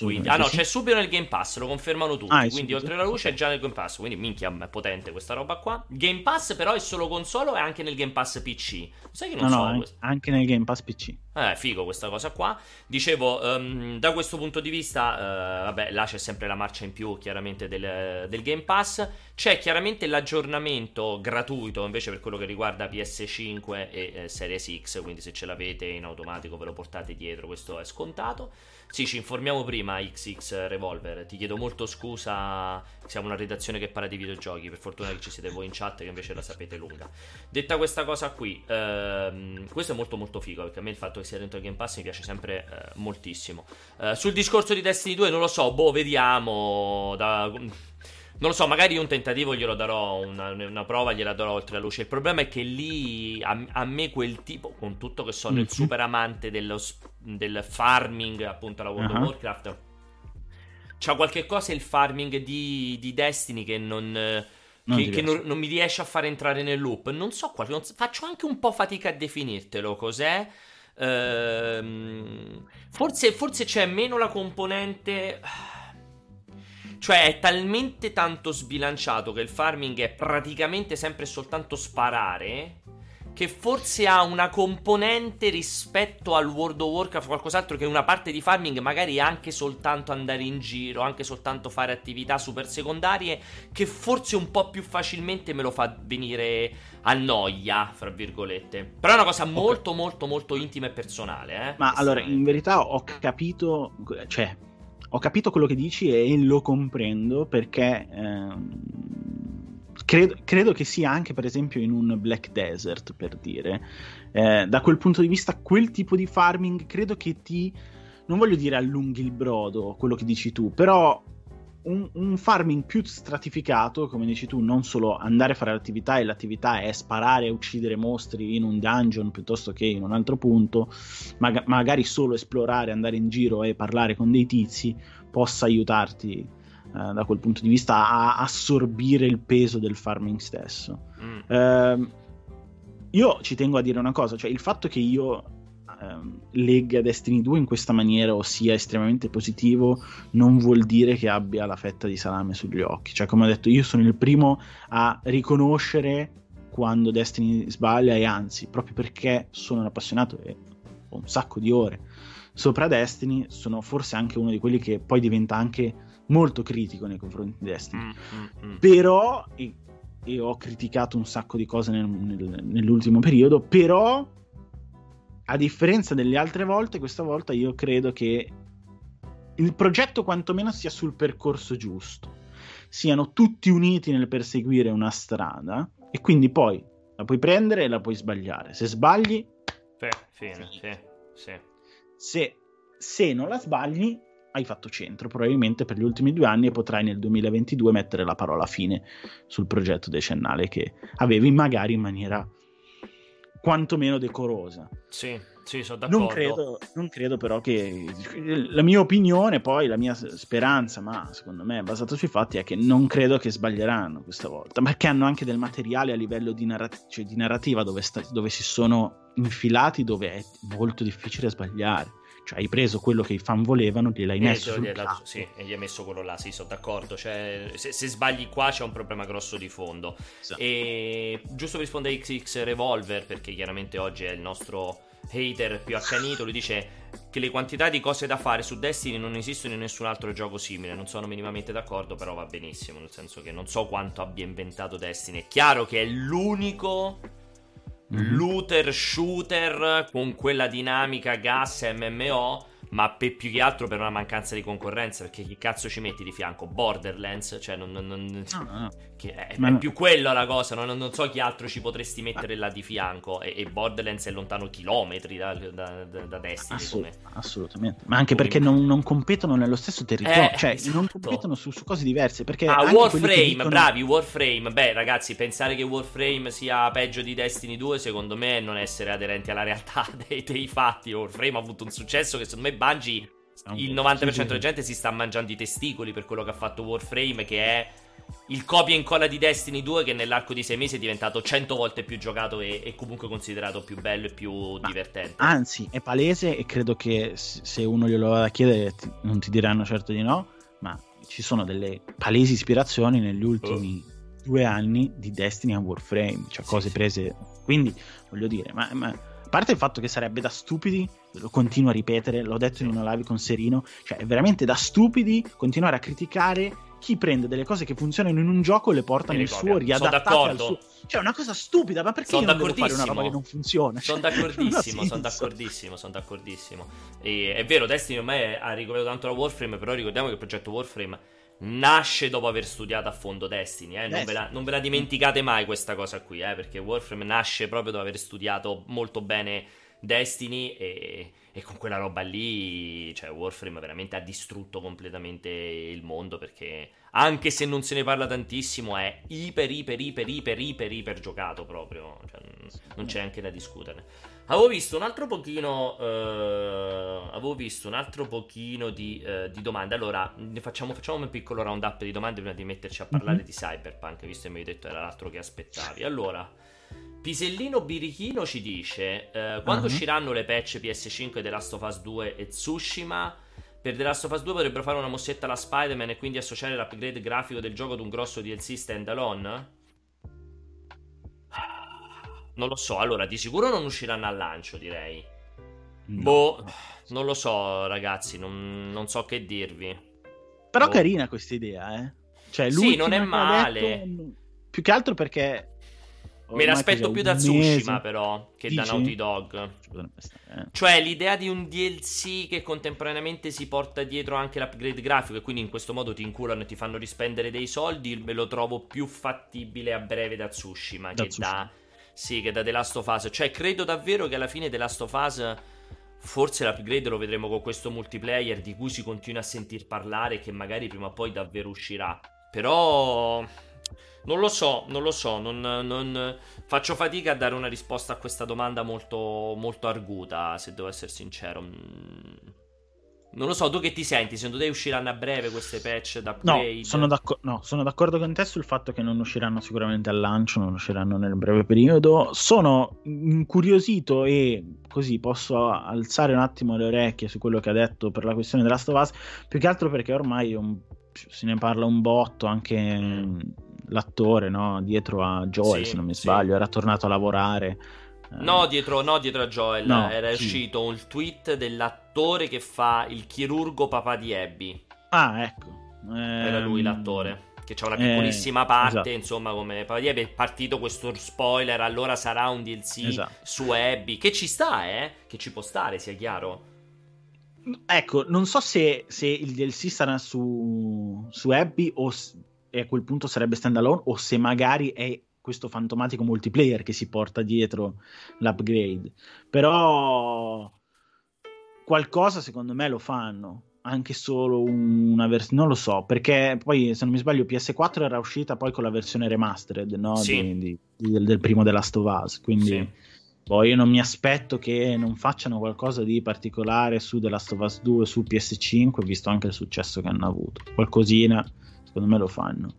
Quindi, Assolutamente. ah no, sì. c'è subito nel Game Pass, lo confermano tutti. Ah, quindi oltre la luce è già nel Game Pass. Quindi minchia, è potente questa roba qua. Game Pass però è solo console o è anche nel Game Pass PC? Sai che non No, so no, anche, questo. anche nel Game Pass PC. Eh, figo questa cosa qua. Dicevo, ehm, da questo punto di vista, eh, vabbè, là c'è sempre la marcia in più, chiaramente, del, del Game Pass. C'è chiaramente l'aggiornamento gratuito invece per quello che riguarda PS5 e eh, Series X. Quindi se ce l'avete in automatico ve lo portate dietro, questo è scontato. Sì, ci informiamo prima, XX Revolver. Ti chiedo molto scusa. Siamo una redazione che parla di videogiochi. Per fortuna che ci siete voi in chat, che invece la sapete lunga. Detta questa cosa qui, ehm, questo è molto molto figo perché a me il fatto che sia dentro il Game Pass mi piace sempre eh, moltissimo. Eh, sul discorso di Destiny 2 non lo so, boh, vediamo. Da, non lo so, magari un tentativo glielo darò, una, una prova gliela darò oltre la luce. Il problema è che lì a, a me quel tipo, con tutto che sono il Mhm. super amante dello del farming, appunto alla World Ah. of Warcraft, c'ha qualche cosa il farming di, di Destiny che non... eh, Non che, non, non mi riesce a far entrare nel loop. Non so qual, non faccio anche un po' fatica a definirtelo cos'è. Ehm, forse, forse c'è meno la componente. Cioè, è talmente tanto sbilanciato che il farming è praticamente sempre soltanto sparare. che forse ha una componente rispetto al World of Warcraft, qualcos'altro che una parte di farming magari anche soltanto andare in giro, anche soltanto fare attività super secondarie, che forse un po' più facilmente me lo fa venire a noia, fra virgolette. Però è una cosa molto okay. molto molto intima e personale. Eh? Ma allora, in verità ho capito, cioè, ho capito quello che dici e lo comprendo perché... Ehm credo, credo, che sia anche, per esempio, in un Black Desert, per dire. Eh, da quel punto di vista, quel tipo di farming credo che ti. Non voglio dire allunghi il brodo, quello che dici tu, però un, un, farming più stratificato, come dici tu, non solo andare a fare l'attività e l'attività è sparare e uccidere mostri in un dungeon piuttosto che in un altro punto, ma, magari solo esplorare, andare in giro e parlare con dei tizi possa aiutarti eh, da quel punto di vista a assorbire il peso del farming stesso. Mm. Eh, io ci tengo a dire una cosa, cioè il fatto che io ehm, legga Destiny 2 in questa maniera o sia estremamente positivo non vuol dire che abbia la fetta di salame sugli occhi. Cioè, come ho detto, io sono il primo a riconoscere quando Destiny sbaglia e anzi, proprio perché sono un appassionato e ho un sacco di ore sopra Destiny, sono forse anche uno di quelli che poi diventa anche molto critico nei confronti di Destiny. Mm, mm, mm. Però, e, e, ho criticato un sacco di cose nel, nel, nell'ultimo periodo, però, a differenza delle altre volte, questa volta io credo che il progetto quantomeno sia sul percorso giusto. Siano tutti uniti nel perseguire una strada e quindi poi la puoi prendere e la puoi sbagliare. Se sbagli... Fine, sì, sì. Se, se non la sbagli, hai fatto centro probabilmente per gli ultimi due anni e potrai nel 2022 mettere la parola fine sul progetto decennale che avevi magari in maniera quantomeno decorosa. Sì, sì, sono d'accordo. Non credo, non credo però che la mia opinione, poi la mia speranza, ma secondo me è basata sui fatti, è che non credo che sbaglieranno questa volta, perché hanno anche del materiale a livello di, narrat- cioè di narrativa dove, sta- dove si sono infilati, dove è molto difficile sbagliare. Cioè, hai preso quello che i fan volevano, gliel'hai messo. E, gliela, sì, e gli hai messo quello là, sì, sono d'accordo. Cioè, se, se, sbagli qua c'è un problema grosso di fondo. Esatto. E giusto per rispondere a XX Revolver, perché chiaramente oggi è il nostro hater più accanito, lui dice che le quantità di cose da fare su Destiny non esistono in nessun altro gioco simile. Non sono minimamente d'accordo, però va benissimo. Nel senso che non so quanto abbia inventato Destiny. È chiaro che è l'unico mm-hmm. looter shooter con quella dinamica gas MMO ma per più che altro per una mancanza di concorrenza, perché chi cazzo ci metti di fianco? Borderlands? Cioè, non, non, non no, no. È, è, più quella la cosa, non, non, so chi altro ci potresti mettere là di fianco. E, e Borderlands è lontano chilometri da, da, da, da Destiny. Assolut- assolutamente, ma anche perché non, competono nello stesso territorio, eh, cioè esatto. non competono su, su, cose diverse. Perché ah, Warframe, dicono... bravi, Warframe. Beh, ragazzi, pensare che Warframe sia peggio di Destiny 2, secondo me, è non essere aderenti alla realtà dei, dei fatti. Warframe ha avuto un successo che secondo me Bungie il 90% della gente si sta mangiando i testicoli per quello che ha fatto Warframe, che è il copia e incolla di Destiny 2 che nell'arco di sei mesi è diventato 100 volte più giocato e, e comunque considerato più bello e più Ma divertente. Anzi, è palese e credo che se uno glielo vada a chiedere non ti diranno certo di no, ma ci sono delle palesi ispirazioni negli ultimi oh. due anni di Destiny a Warframe, cioè sì, cose prese... Quindi, voglio dire, ma, ma a parte il fatto che sarebbe da stupidi, lo continuo a ripetere, l'ho detto in una live con Serino, cioè è veramente da stupidi continuare a criticare chi prende delle cose che funzionano in un gioco e le porta nel suo, riadattate al suo. Cioè, è una cosa stupida, ma perché sono io fare una roba che non funziona? Sono cioè, d'accordissimo, sono d'accordissimo, sono d'accordissimo. E, è vero, Destiny ormai ha ricordato tanto la Warframe, però ricordiamo che il progetto Warframe nasce dopo aver studiato a fondo Destiny. Eh? Non, ve la, non, ve la, dimenticate mai questa cosa qui, eh? perché Warframe nasce proprio dopo aver studiato molto bene Destiny e, e, con quella roba lì, cioè Warframe veramente ha distrutto completamente il mondo perché anche se non se ne parla tantissimo è iper iper iper iper iper iper giocato proprio, cioè, non c'è anche da discutere. Avevo visto un altro pochino. Uh, avevo visto un altro pochino di, uh, di domande. Allora, facciamo, facciamo, un piccolo round up di domande prima di metterci a parlare mm-hmm. di Cyberpunk, visto che mi hai detto era l'altro che aspettavi. Allora, Pisellino Birichino ci dice: uh, Quando uh-huh. usciranno le patch PS5 The Last of Us 2 e Tsushima? Per The Last of Us 2 potrebbero fare una mossetta alla Spider-Man e quindi associare l'upgrade grafico del gioco ad un grosso DLC standalone? non lo so. Allora, di sicuro non usciranno al lancio, direi. No. Boh, non lo so, ragazzi, non, non so che dirvi. Però boh. carina questa idea, eh. Cioè, Sì, non è male. detto, più che altro perché... Me l'aspetto più da? Tsushima, però, che da Dici? Naughty Dog. Stare, eh. Cioè, l'idea di un DLC che contemporaneamente si porta dietro anche l'upgrade grafico e quindi in questo modo ti inculano e ti fanno rispendere dei soldi, me lo trovo più fattibile a breve da Tsushima Da che Tsushima. da sì, che da The Last of Us. Cioè, credo davvero che alla fine The Last of Us forse l'upgrade lo vedremo con questo multiplayer di cui si continua a sentir parlare che magari prima o poi davvero uscirà. Però non lo so, non lo so, non, non- faccio fatica a dare una risposta a questa domanda molto, molto arguta, se devo essere sincero. Mm. Non lo so, tu che ti senti? Secondo te usciranno a breve queste patch No d'upgrade? sono, d'acco- no, sono d'accordo con te sul fatto che non usciranno sicuramente al lancio, non usciranno nel breve periodo. Sono incuriosito e così posso alzare un attimo le orecchie su quello che ha detto per la questione della Us, più che altro perché ormai un- se ne parla un botto, anche l'attore no, dietro a Joel, Sì, se non mi sì. sbaglio, era tornato a lavorare. Eh, No, dietro, no, dietro a Joel No, era sì. uscito un tweet dell'attore che fa il chirurgo papà di Abby. Ah, ecco. Era Ehm, lui l'attore. Che c'ha una eh, piccolissima parte, esatto. insomma, come papà di Abby. È partito questo spoiler. Allora sarà un DLC Esatto. su Abby. Che ci sta, eh? Che ci può stare, sia chiaro. Ecco, non so se, se il DLC sarà su, su Abby o e a quel punto sarebbe standalone o se magari è questo fantomatico multiplayer che si porta dietro l'upgrade. Però qualcosa secondo me lo fanno. Anche solo un- una versione, non lo so, perché poi se non mi sbaglio PS4 era uscita poi con la versione remastered no? Sì. Di- di- del, del primo The Last of Us. Quindi Sì. poi io non mi aspetto che non facciano qualcosa di particolare su The Last of Us 2 su PS5, visto anche il successo che hanno avuto. Qualcosina, secondo me lo fanno.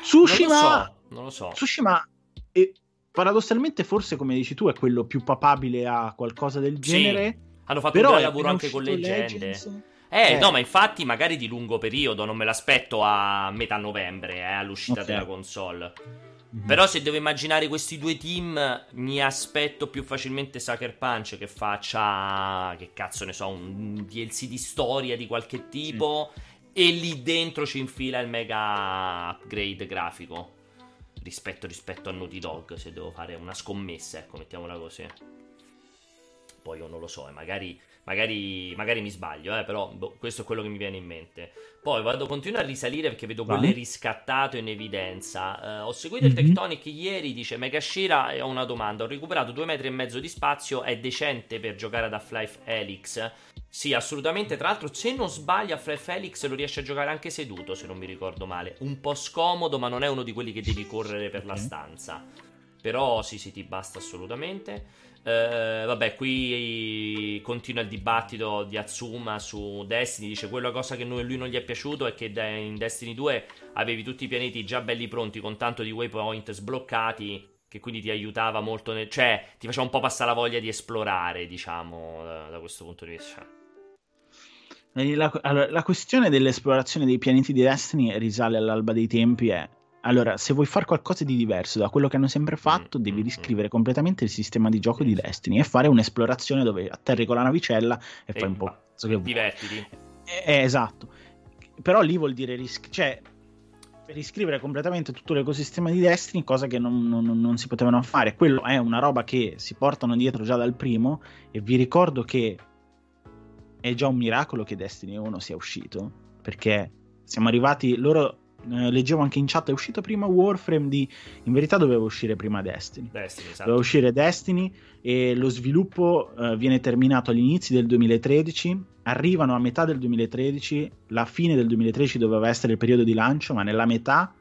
Tsushima, Non lo so. Non lo so. Tsushima e paradossalmente forse come dici tu è quello più papabile a qualcosa del Sì, genere. Hanno fatto Però un è bel lavoro anche con uscito leggende. Legends. Eh, Eh. no, ma infatti magari di lungo periodo, non me l'aspetto a metà novembre, eh, all'uscita Ok. della console. Mhm. Però se devo immaginare questi due team, mi aspetto più facilmente Sucker Punch che faccia, che cazzo ne so, un DLC di storia di qualche tipo e lì dentro ci infila il mega upgrade grafico. Rispetto, rispetto a Naughty Dog, se devo fare una scommessa, ecco, mettiamola così. Poi io non lo so, eh, magari, magari, magari mi sbaglio, eh, però boh, questo è quello che mi viene in mente. Poi vado, continuo a risalire perché vedo Vai. quelle riscattate in evidenza. Eh, ho seguito il Mhm. Tectonic ieri, dice Megashira e ho una domanda. Ho recuperato due metri e mezzo di spazio, è decente per giocare ad Half-Life Helix? Sì, assolutamente. Tra l'altro, se non sbaglio, Half-Life Helix lo riesce a giocare anche seduto, se non mi ricordo male. Un po' scomodo, ma non è uno di quelli che devi correre per la stanza. Però sì, sì, ti basta assolutamente. Eh, vabbè, qui continua il dibattito di Atsuma su Destiny. Dice quella cosa che noi- lui non gli è piaciuto è che in Destiny 2 avevi tutti i pianeti già belli pronti con tanto di waypoint sbloccati. Che quindi ti aiutava molto, nel- cioè ti faceva un po' passare la voglia di esplorare, diciamo, da, da questo punto di vista. La, allora, la questione dell'esplorazione dei pianeti di Destiny risale all'alba dei tempi. È allora, se vuoi fare qualcosa di diverso da quello che hanno sempre fatto, Mm, devi mm, riscrivere completamente il sistema di gioco di Destiny e fare un'esplorazione dove atterri con la navicella e, E fai un po' cazzo che vuoi. Divertiti. Eh, eh, esatto. Però lì vuol dire ris- cioè, riscrivere completamente tutto l'ecosistema di Destiny, cosa che non, non- non si potevano fare. Quello è una roba che si portano dietro già dal primo. E vi ricordo che è già un miracolo che Destiny 1 sia uscito. Perché siamo arrivati. Loro. Eh, leggevo anche in chat, è uscito prima Warframe di... In verità doveva uscire prima Destiny. Destiny, esatto. Doveva uscire Destiny e lo sviluppo eh, viene terminato agli inizi del 2013. Arrivano a metà del 2013, la fine del 2013 doveva essere il periodo di lancio, ma nella metà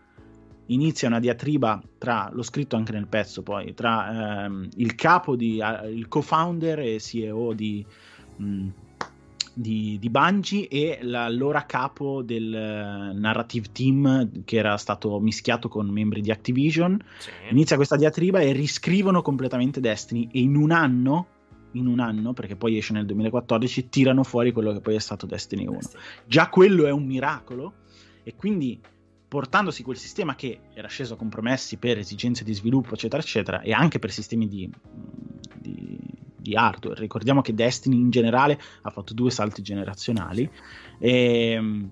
inizia una diatriba tra, l'ho scritto anche nel pezzo poi, tra ehm, il capo di, il co-founder e CEO di, mh, di, di Bungie e l'allora capo del eh, narrative team che era stato mischiato con membri di Activision Sì. inizia questa diatriba e riscrivono completamente Destiny e in un anno in un anno perché poi esce nel 2014 tirano fuori quello che poi è stato Destiny 1 Destiny. già quello è un miracolo e quindi portandosi quel sistema che era sceso a compromessi per esigenze di sviluppo, eccetera, eccetera, e anche per sistemi di, di, di hardware. Ricordiamo che Destiny in generale ha fatto due salti generazionali. E, ehm,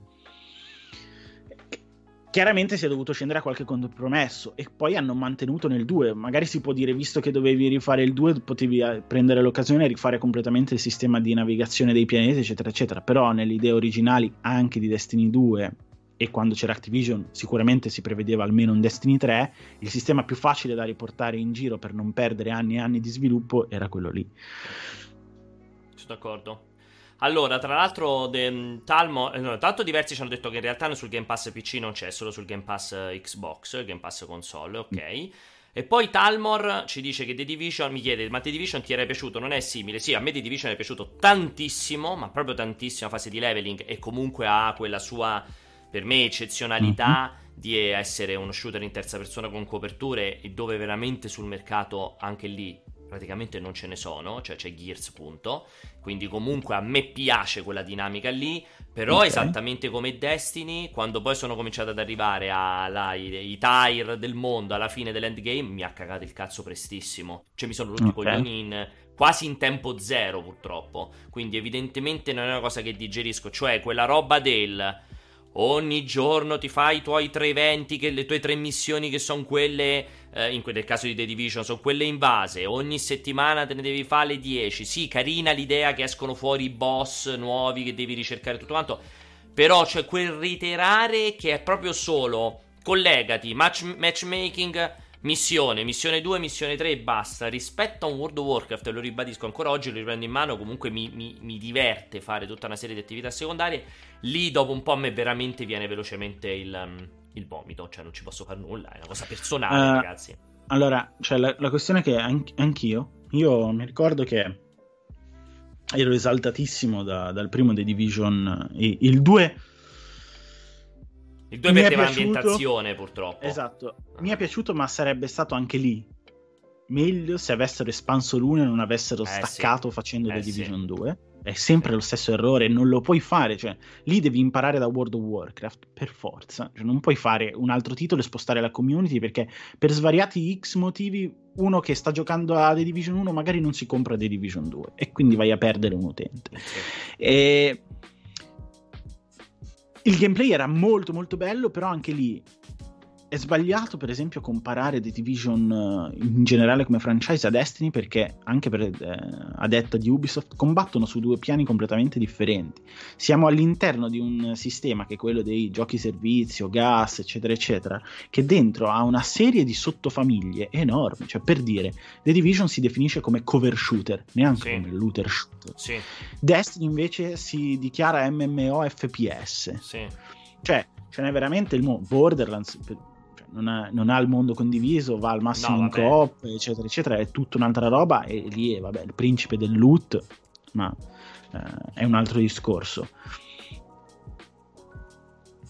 chiaramente si è dovuto scendere a qualche compromesso e poi hanno mantenuto nel 2. Magari si può dire, visto che dovevi rifare il 2, potevi eh, prendere l'occasione e rifare completamente il sistema di navigazione dei pianeti, eccetera, eccetera. Però nelle idee originali anche di Destiny 2 e quando c'era Activision sicuramente si prevedeva almeno un Destiny 3, il sistema più facile da riportare in giro per non perdere anni e anni di sviluppo era quello lì. Sono d'accordo. Allora, tra l'altro, de, Talmo, eh, no, tanto diversi ci hanno detto che in realtà sul Game Pass PC non c'è, solo sul Game Pass eh, Xbox, Game Pass console, ok. Mm. E poi Talmor ci dice che The Division mi chiede: Ma The Division ti era piaciuto? Non è simile? Sì, a me The Division è piaciuto tantissimo, ma proprio tantissimo. Fase di leveling e comunque ha quella sua per me eccezionalità mm-hmm. di essere uno shooter in terza persona con coperture e dove veramente sul mercato anche lì praticamente non ce ne sono, cioè c'è Gears punto, quindi comunque a me piace quella dinamica lì, però okay. esattamente come Destiny, quando poi sono cominciato ad arrivare ai i tire del mondo alla fine dell'endgame, mi ha cagato il cazzo prestissimo, cioè mi sono rotti i okay. coglioni in, quasi in tempo zero purtroppo, quindi evidentemente non è una cosa che digerisco, cioè quella roba del ogni giorno ti fai i tuoi tre eventi, che, le tue tre missioni che sono quelle, eh, in quel caso di The Division, sono quelle invase, ogni settimana te ne devi fare le 10. Sì, carina l'idea che escono fuori i boss nuovi che devi ricercare tutto quanto, però c'è quel reiterare che è proprio solo collegati, match, matchmaking Missione, missione 2, missione 3 e basta. Rispetto a un World of Warcraft, lo ribadisco ancora oggi, lo riprendo in mano, comunque mi, mi, mi, diverte fare tutta una serie di attività secondarie. Lì dopo un po' a me veramente viene velocemente il, um, il vomito, cioè non ci posso fare nulla, è una cosa personale uh, ragazzi. Allora, cioè, la, la, questione è che anch- anch'io, io mi ricordo che ero esaltatissimo da, dal primo The Division, il 2 il 2 perdeva l'ambientazione, purtroppo. Esatto. Mi è piaciuto, ma sarebbe stato anche lì meglio se avessero espanso l'uno e non avessero eh, staccato sì. facendo eh, The Division sì. 2. È sempre sì. lo stesso errore, non lo puoi fare. Cioè, lì devi imparare da World of Warcraft per forza. Cioè, non puoi fare un altro titolo e spostare la community perché per svariati X motivi uno che sta giocando a The Division 1 magari non si compra The Division 2 e quindi vai a perdere un utente. E il gameplay era molto molto bello, però anche lì è sbagliato, per esempio, comparare The Division eh, in generale come franchise a Destiny perché, anche per, eh, a detta di Ubisoft, combattono su due piani completamente differenti. Siamo all'interno di un sistema che è quello dei giochi servizio, gas, eccetera, eccetera, che dentro ha una serie di sottofamiglie enormi. Cioè, per dire, The Division si definisce come cover shooter, neanche sì. come looter shooter. Sì. Destiny invece si dichiara MMO FPS. Sì. Cioè, ce n'è veramente il mondo. Borderlands non ha, non ha, il mondo condiviso, va al massimo no, in coop, eccetera, eccetera, è tutta un'altra roba e lì è vabbè, il principe del loot, ma eh, è un altro discorso.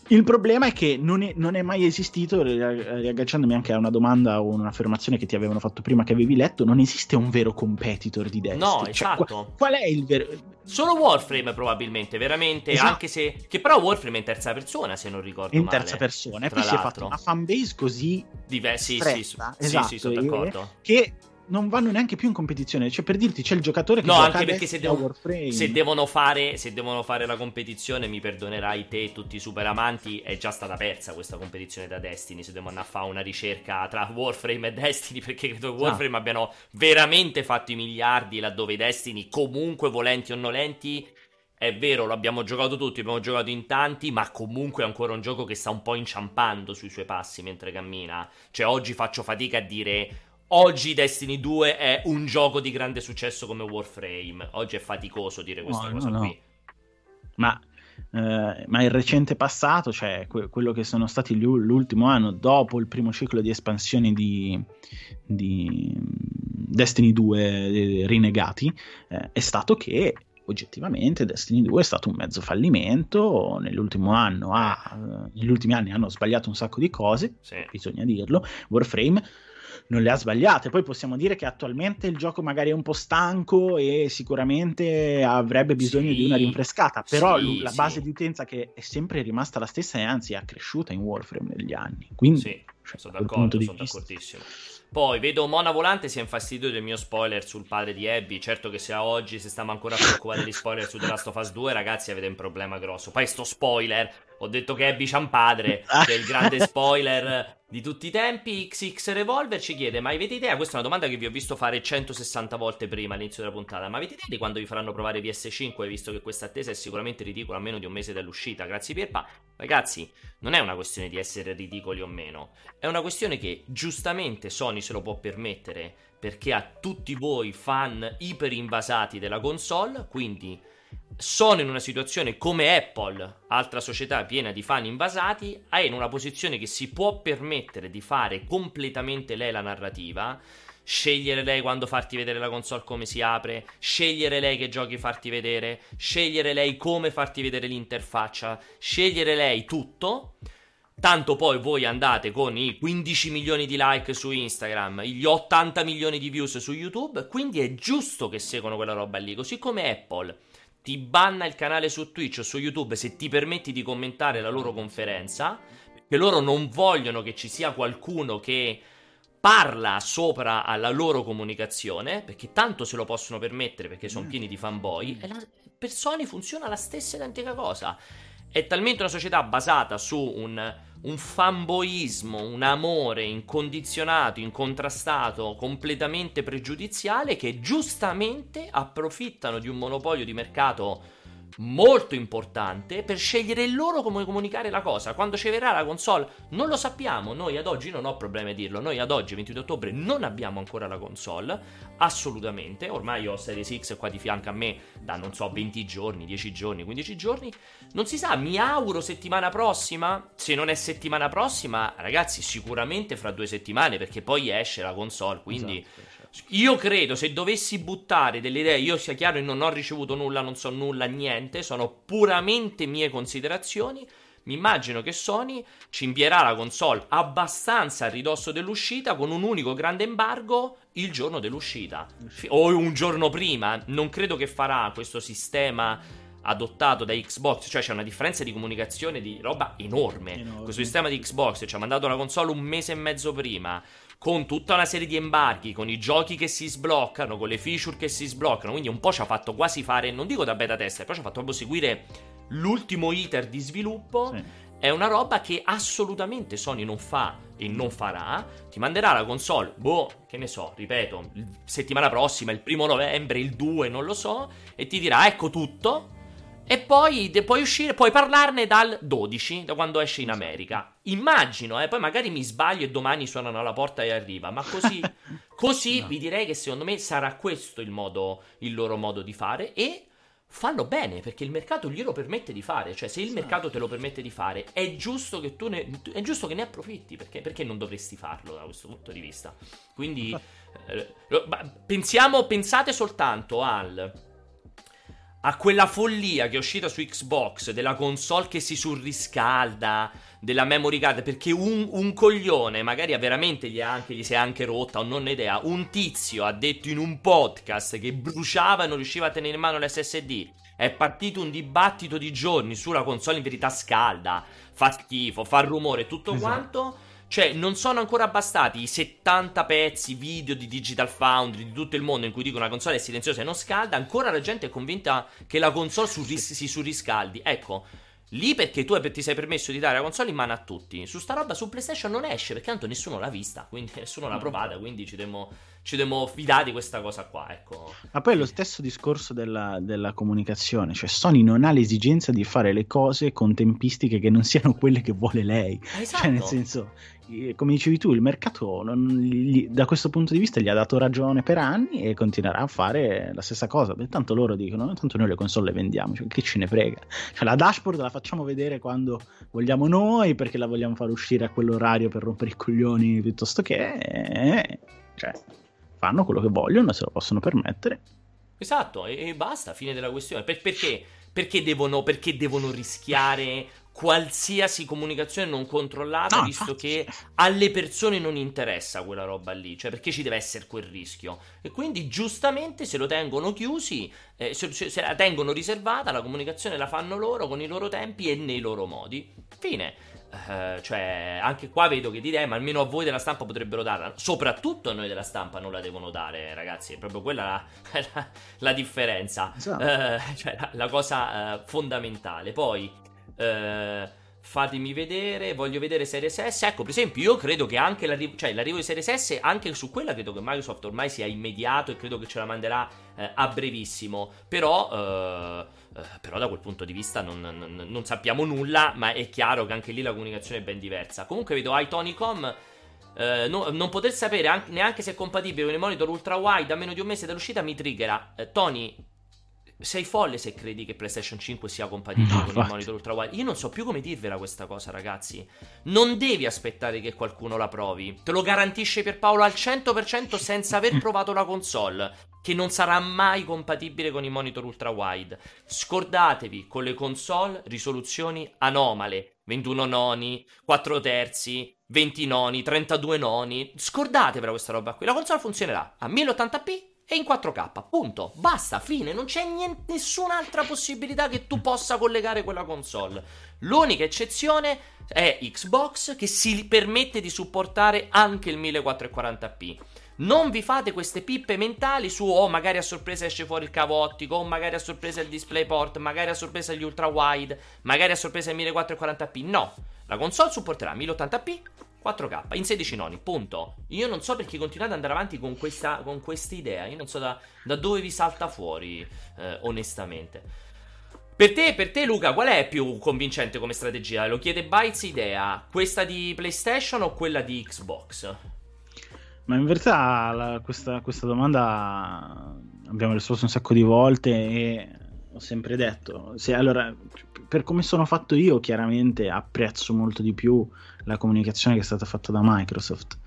Il problema è che non è, non è, mai esistito, riagganciandomi anche a una domanda o un'affermazione che ti avevano fatto prima che avevi letto, non esiste un vero competitor di Destiny. No, cioè, esatto. Qual, qual, è il vero... Solo Warframe probabilmente, veramente, esatto. anche se... Che però Warframe è in terza persona, se non ricordo in male. In terza persona, e poi si è fatto una fanbase così... Diversi, sì, sì, esatto, sì, sono d'accordo. Che non vanno neanche più in competizione. Cioè, per dirti, c'è il giocatore che no, anche perché se, devo, se, devono fare, se devono fare la competizione, mi perdonerai te e tutti i super amanti. È già stata persa questa competizione da Destiny. Se devono andare a fare una ricerca tra Warframe e Destiny, perché credo che Warframe no. abbiano veramente fatto i miliardi, laddove Destiny, comunque volenti o nolenti. È vero, lo abbiamo giocato tutti, abbiamo giocato in tanti, ma comunque è ancora un gioco che sta un po' inciampando sui suoi passi mentre cammina. Cioè, oggi faccio fatica a dire Oggi Destiny 2 è un gioco di grande successo come Warframe. Oggi è faticoso dire questa no, cosa no, qui. Ma, eh, ma, il recente passato, cioè que- quello che sono stati l'ultimo anno dopo il primo ciclo di espansioni di, di Destiny 2 eh, rinegati, eh, è stato che oggettivamente Destiny 2 è stato un mezzo fallimento. Nell'ultimo anno ha, negli ultimi anni hanno sbagliato un sacco di cose, sì. bisogna dirlo. Warframe non le ha sbagliate. Poi possiamo dire che attualmente il gioco magari è un po' stanco e sicuramente avrebbe bisogno sì, di una rinfrescata, però sì, la base sì. di utenza che è sempre rimasta la stessa e anzi è cresciuta in Warframe negli anni. Quindi, sì, cioè, sono d'accordo, sono d'accordissimo. Poi vedo Mona Volante si è infastidito del mio spoiler sul padre di Abby. Certo che se a oggi se stiamo ancora a preoccupare degli spoiler su The Last of Us 2, ragazzi, avete un problema grosso. Poi sto spoiler, ho detto che Abby c'ha un padre, che è il grande spoiler di tutti i tempi. XX Revolver ci chiede: Ma avete idea? Questa è una domanda che vi ho visto fare 160 volte prima all'inizio della puntata. Ma avete idea di quando vi faranno provare PS5? Visto che questa attesa è sicuramente ridicola a meno di un mese dall'uscita. Grazie, Pierpa. Ragazzi, non è una questione di essere ridicoli o meno, è una questione che giustamente Sony se lo può permettere perché ha tutti voi fan iper invasati della console. Quindi sono in una situazione come Apple, altra società piena di fan invasati, è in una posizione che si può permettere di fare completamente lei la narrativa, scegliere lei quando farti vedere la console come si apre, scegliere lei che giochi farti vedere, scegliere lei come farti vedere l'interfaccia, scegliere lei tutto. Tanto poi voi andate con i 15 milioni di like su Instagram, gli 80 milioni di views su YouTube, quindi è giusto che seguano quella roba lì, così come Apple ti banna il canale su Twitch o su YouTube se ti permetti di commentare la loro conferenza, perché loro non vogliono che ci sia qualcuno che parla sopra alla loro comunicazione, perché tanto se lo possono permettere perché sono mm. pieni di fanboy, e la, per Sony funziona la stessa identica cosa. È talmente una società basata su un un fanboismo, un amore incondizionato, incontrastato, completamente pregiudiziale che giustamente approfittano di un monopolio di mercato molto importante per scegliere loro come comunicare la cosa. Quando ci verrà la console non lo sappiamo, noi ad oggi non ho problemi a dirlo, noi ad oggi 22 ottobre non abbiamo ancora la console, assolutamente, ormai ho Series X qua di fianco a me da non so 20 giorni, 10 giorni, 15 giorni, non si sa, mi auguro settimana prossima, se non è settimana prossima ragazzi sicuramente fra due settimane perché poi esce la console, quindi... Esatto io credo se dovessi buttare delle idee, io sia chiaro, non ho ricevuto nulla, non so nulla, niente, sono puramente mie considerazioni. Mi immagino che Sony ci invierà la console abbastanza a ridosso dell'uscita con un unico grande embargo il giorno dell'uscita o un giorno prima. Non credo che farà questo sistema adottato da Xbox, cioè c'è una differenza di comunicazione di roba enorme. enorme. Questo sistema di Xbox ci ha mandato la console un mese e mezzo prima con tutta una serie di embarghi, con i giochi che si sbloccano, con le feature che si sbloccano, quindi un po' ci ha fatto quasi fare, non dico da beta tester, però ci ha fatto proprio seguire l'ultimo iter di sviluppo. Sì. È una roba che assolutamente Sony non fa e non farà. Ti manderà la console, boh, che ne so, ripeto, settimana prossima, il primo novembre, il 2, non lo so, e ti dirà ecco tutto. E poi de- puoi uscire, puoi parlarne dal 12, da quando esce in America. Immagino, eh, poi magari mi sbaglio e domani suonano alla porta e arriva, ma così, così no. vi direi che secondo me sarà questo il, modo, il loro modo di fare e fanno bene perché il mercato glielo permette di fare. Cioè, se il mercato te lo permette di fare, è giusto che tu ne, è giusto che ne approfitti. Perché, perché non dovresti farlo da questo punto di vista? Quindi, eh, pensiamo, pensate soltanto al a quella follia che è uscita su Xbox della console che si surriscalda, della memory card, perché un, un coglione, magari veramente gli, anche, gli si è anche rotta o non ho idea, un tizio ha detto in un podcast che bruciava e non riusciva a tenere in mano l'SSD. È partito un dibattito di giorni sulla console in verità scalda, fa schifo, fa rumore, tutto esatto. quanto cioè, non sono ancora bastati i 70 pezzi video di Digital Foundry di tutto il mondo in cui dicono la console è silenziosa e non scalda. Ancora la gente è convinta che la console surris- si surriscaldi. Ecco, lì perché tu ti sei permesso di dare la console in mano a tutti. Su sta roba su PlayStation non esce perché tanto nessuno l'ha vista, quindi nessuno l'ha provata. Quindi ci dobbiamo, ci dobbiamo fidare di questa cosa qua. Ecco. Ma poi è lo stesso discorso della, della comunicazione. Cioè, Sony non ha l'esigenza di fare le cose con tempistiche che non siano quelle che vuole lei. Esatto. Cioè, nel senso come dicevi tu, il mercato non, gli, da questo punto di vista gli ha dato ragione per anni e continuerà a fare la stessa cosa. Beh, tanto loro dicono: tanto noi le console le vendiamo, cioè, che ce ne frega. Cioè, la dashboard la facciamo vedere quando vogliamo noi perché la vogliamo far uscire a quell'orario per rompere i coglioni piuttosto che. Cioè, fanno quello che vogliono, se lo possono permettere. Esatto, e, e basta, fine della questione. Per, perché? Perché devono, perché devono rischiare qualsiasi comunicazione non controllata, no, visto infatti. che alle persone non interessa quella roba lì, cioè perché ci deve essere quel rischio. E quindi giustamente se lo tengono chiusi, eh, se, se, la tengono riservata, la comunicazione la fanno loro con i loro tempi e nei loro modi. Fine. Uh, cioè, anche qua vedo che direi, ma almeno a voi della stampa potrebbero darla. Soprattutto a noi della stampa non la devono dare, ragazzi. È proprio quella la, la, la differenza. Esatto. Uh, cioè, la, la cosa uh, fondamentale. Poi, eh, fatemi vedere, voglio vedere Series S. Ecco, per esempio, io credo che anche l'arrivo, cioè, l'arrivo di Series S, anche su quella credo che Microsoft ormai sia immediato e credo che ce la manderà eh, a brevissimo. Però, eh, eh, però da quel punto di vista non, non, non, sappiamo nulla, ma è chiaro che anche lì la comunicazione è ben diversa. Comunque vedo iTonicom. Uh, no, non poter sapere anche, neanche se è compatibile con il monitor ultra wide a meno di un mese dall'uscita mi triggera. Uh, Tony, sei folle se credi che PlayStation 5 sia compatibile no, con il monitor ultra wide. Io non so più come dirvela questa cosa, ragazzi. Non devi aspettare che qualcuno la provi. Te lo garantisce per Paolo al 100% senza aver provato la console. Che non sarà mai compatibile con i monitor ultra wide. Scordatevi con le console risoluzioni anomale. 21 noni, 4 terzi, 20 noni, 32 noni. Scordatevela questa roba qui. La console funzionerà a 1080p e in 4K. Punto. Basta, fine. Non c'è niente, nessun'altra possibilità che tu possa collegare quella console. L'unica eccezione è Xbox che si permette di supportare anche il 1440p. Non vi fate queste pippe mentali su oh magari a sorpresa esce fuori il cavo ottico, o magari a sorpresa il DisplayPort, magari a sorpresa gli ultra wide, magari a sorpresa il 1440p. No, la console supporterà 1080p 4K in 16 noni, punto. Io non so perché continuate ad andare avanti con questa, con idea. Io non so da, da dove vi salta fuori, eh, onestamente. Per te, per te, Luca, qual è più convincente come strategia? Lo chiede Bytes Idea, questa di PlayStation o quella di Xbox? Ma in verità la, questa, questa domanda abbiamo risposto un sacco di volte e ho sempre detto, se, allora, per come sono fatto io, chiaramente apprezzo molto di più la comunicazione che è stata fatta da Microsoft.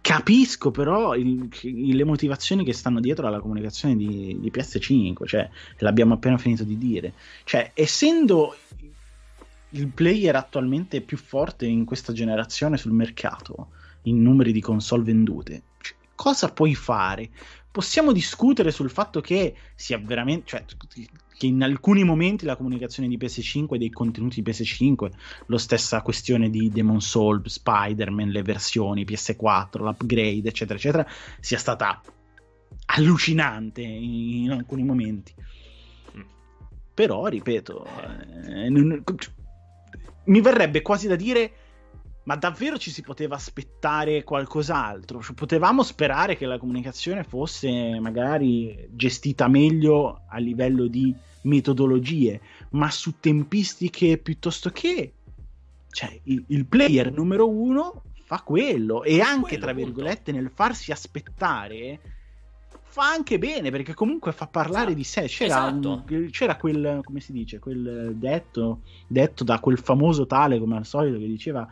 Capisco però il, le motivazioni che stanno dietro alla comunicazione di, di, PS5, cioè l'abbiamo appena finito di dire. Cioè, essendo il player attualmente più forte in questa generazione sul mercato, in numeri di console vendute, cioè, cosa puoi fare? Possiamo discutere sul fatto che sia veramente, cioè, che in alcuni momenti la comunicazione di PS5 e dei contenuti di PS5, lo stessa questione di Demon Soul, Spider-Man, le versioni PS4, l'upgrade, eccetera, eccetera, sia stata allucinante in, in alcuni momenti. Però, ripeto, eh, non, mi verrebbe quasi da dire ma davvero ci si poteva aspettare qualcos'altro? Cioè, potevamo sperare che la comunicazione fosse magari gestita meglio a livello di metodologie, ma su tempistiche piuttosto che... Cioè, il, il player numero uno fa quello e anche, quello, tra virgolette, punto. nel farsi aspettare fa anche bene perché comunque fa parlare esatto. di sé. C'era, esatto. un, c'era quel, come si dice, quel detto, detto da quel famoso tale come al solito che diceva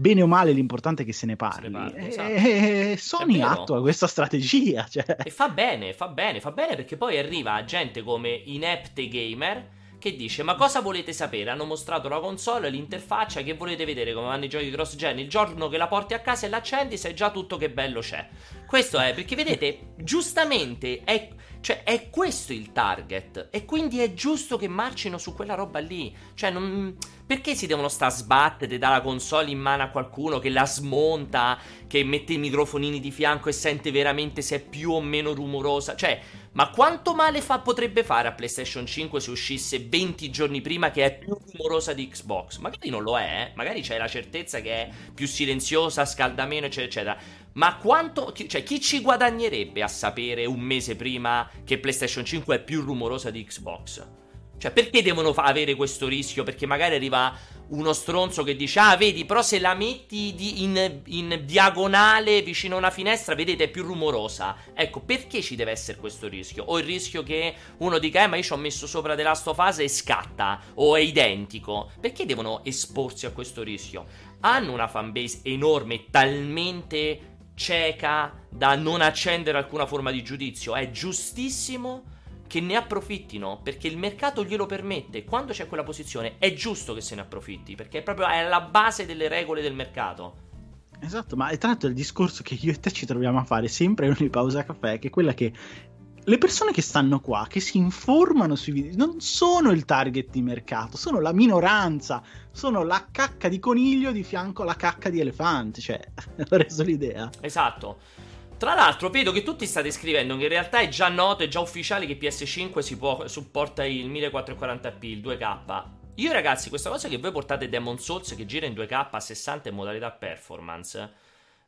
bene o male l'importante è che se ne parli. Se ne parli esatto. e Sony attua questa strategia. Cioè. E fa bene, fa bene, fa bene perché poi arriva gente come Inepte Gamer che dice ma cosa volete sapere? Hanno mostrato la console, l'interfaccia, che volete vedere come vanno i giochi cross gen? Il giorno che la porti a casa e l'accendi sai già tutto che bello c'è. Questo è perché vedete, giustamente è, cioè, è questo il target e quindi è giusto che marcino su quella roba lì. Cioè non perché si devono sta a sbattere dalla console in mano a qualcuno che la smonta, che mette i microfonini di fianco e sente veramente se è più o meno rumorosa? Cioè, ma quanto male fa, potrebbe fare a PlayStation 5 se uscisse 20 giorni prima che è più rumorosa di Xbox? Magari non lo è, eh? magari c'è la certezza che è più silenziosa, scalda meno, eccetera, eccetera. Ma quanto, cioè, chi ci guadagnerebbe a sapere un mese prima che PlayStation 5 è più rumorosa di Xbox? Cioè, perché devono fa- avere questo rischio? Perché magari arriva uno stronzo che dice: Ah, vedi, però se la metti di- in, in, diagonale vicino a una finestra, vedete, è più rumorosa. Ecco, perché ci deve essere questo rischio? O il rischio che uno dica: Eh, ma io ci ho messo sopra della stofase e scatta, o è identico. Perché devono esporsi a questo rischio? Hanno una fanbase enorme, talmente cieca da non accendere alcuna forma di giudizio. È giustissimo che ne approfittino perché il mercato glielo permette. Quando c'è quella posizione è giusto che se ne approfitti perché è proprio alla base delle regole del mercato. Esatto, ma tra l'altro il discorso che io e te ci troviamo a fare sempre in ogni pausa caffè, che è quella che le persone che stanno qua, che si informano sui video, non sono il target di mercato, sono la minoranza, sono la cacca di coniglio di fianco alla cacca di elefante, cioè, ho reso l'idea. Esatto. Tra l'altro, vedo che tutti state scrivendo che in realtà è già noto, è già ufficiale che PS5 si può, supporta il 1440p, il 2K. Io, ragazzi, questa cosa che voi portate Demon Souls che gira in 2K a 60 in modalità performance.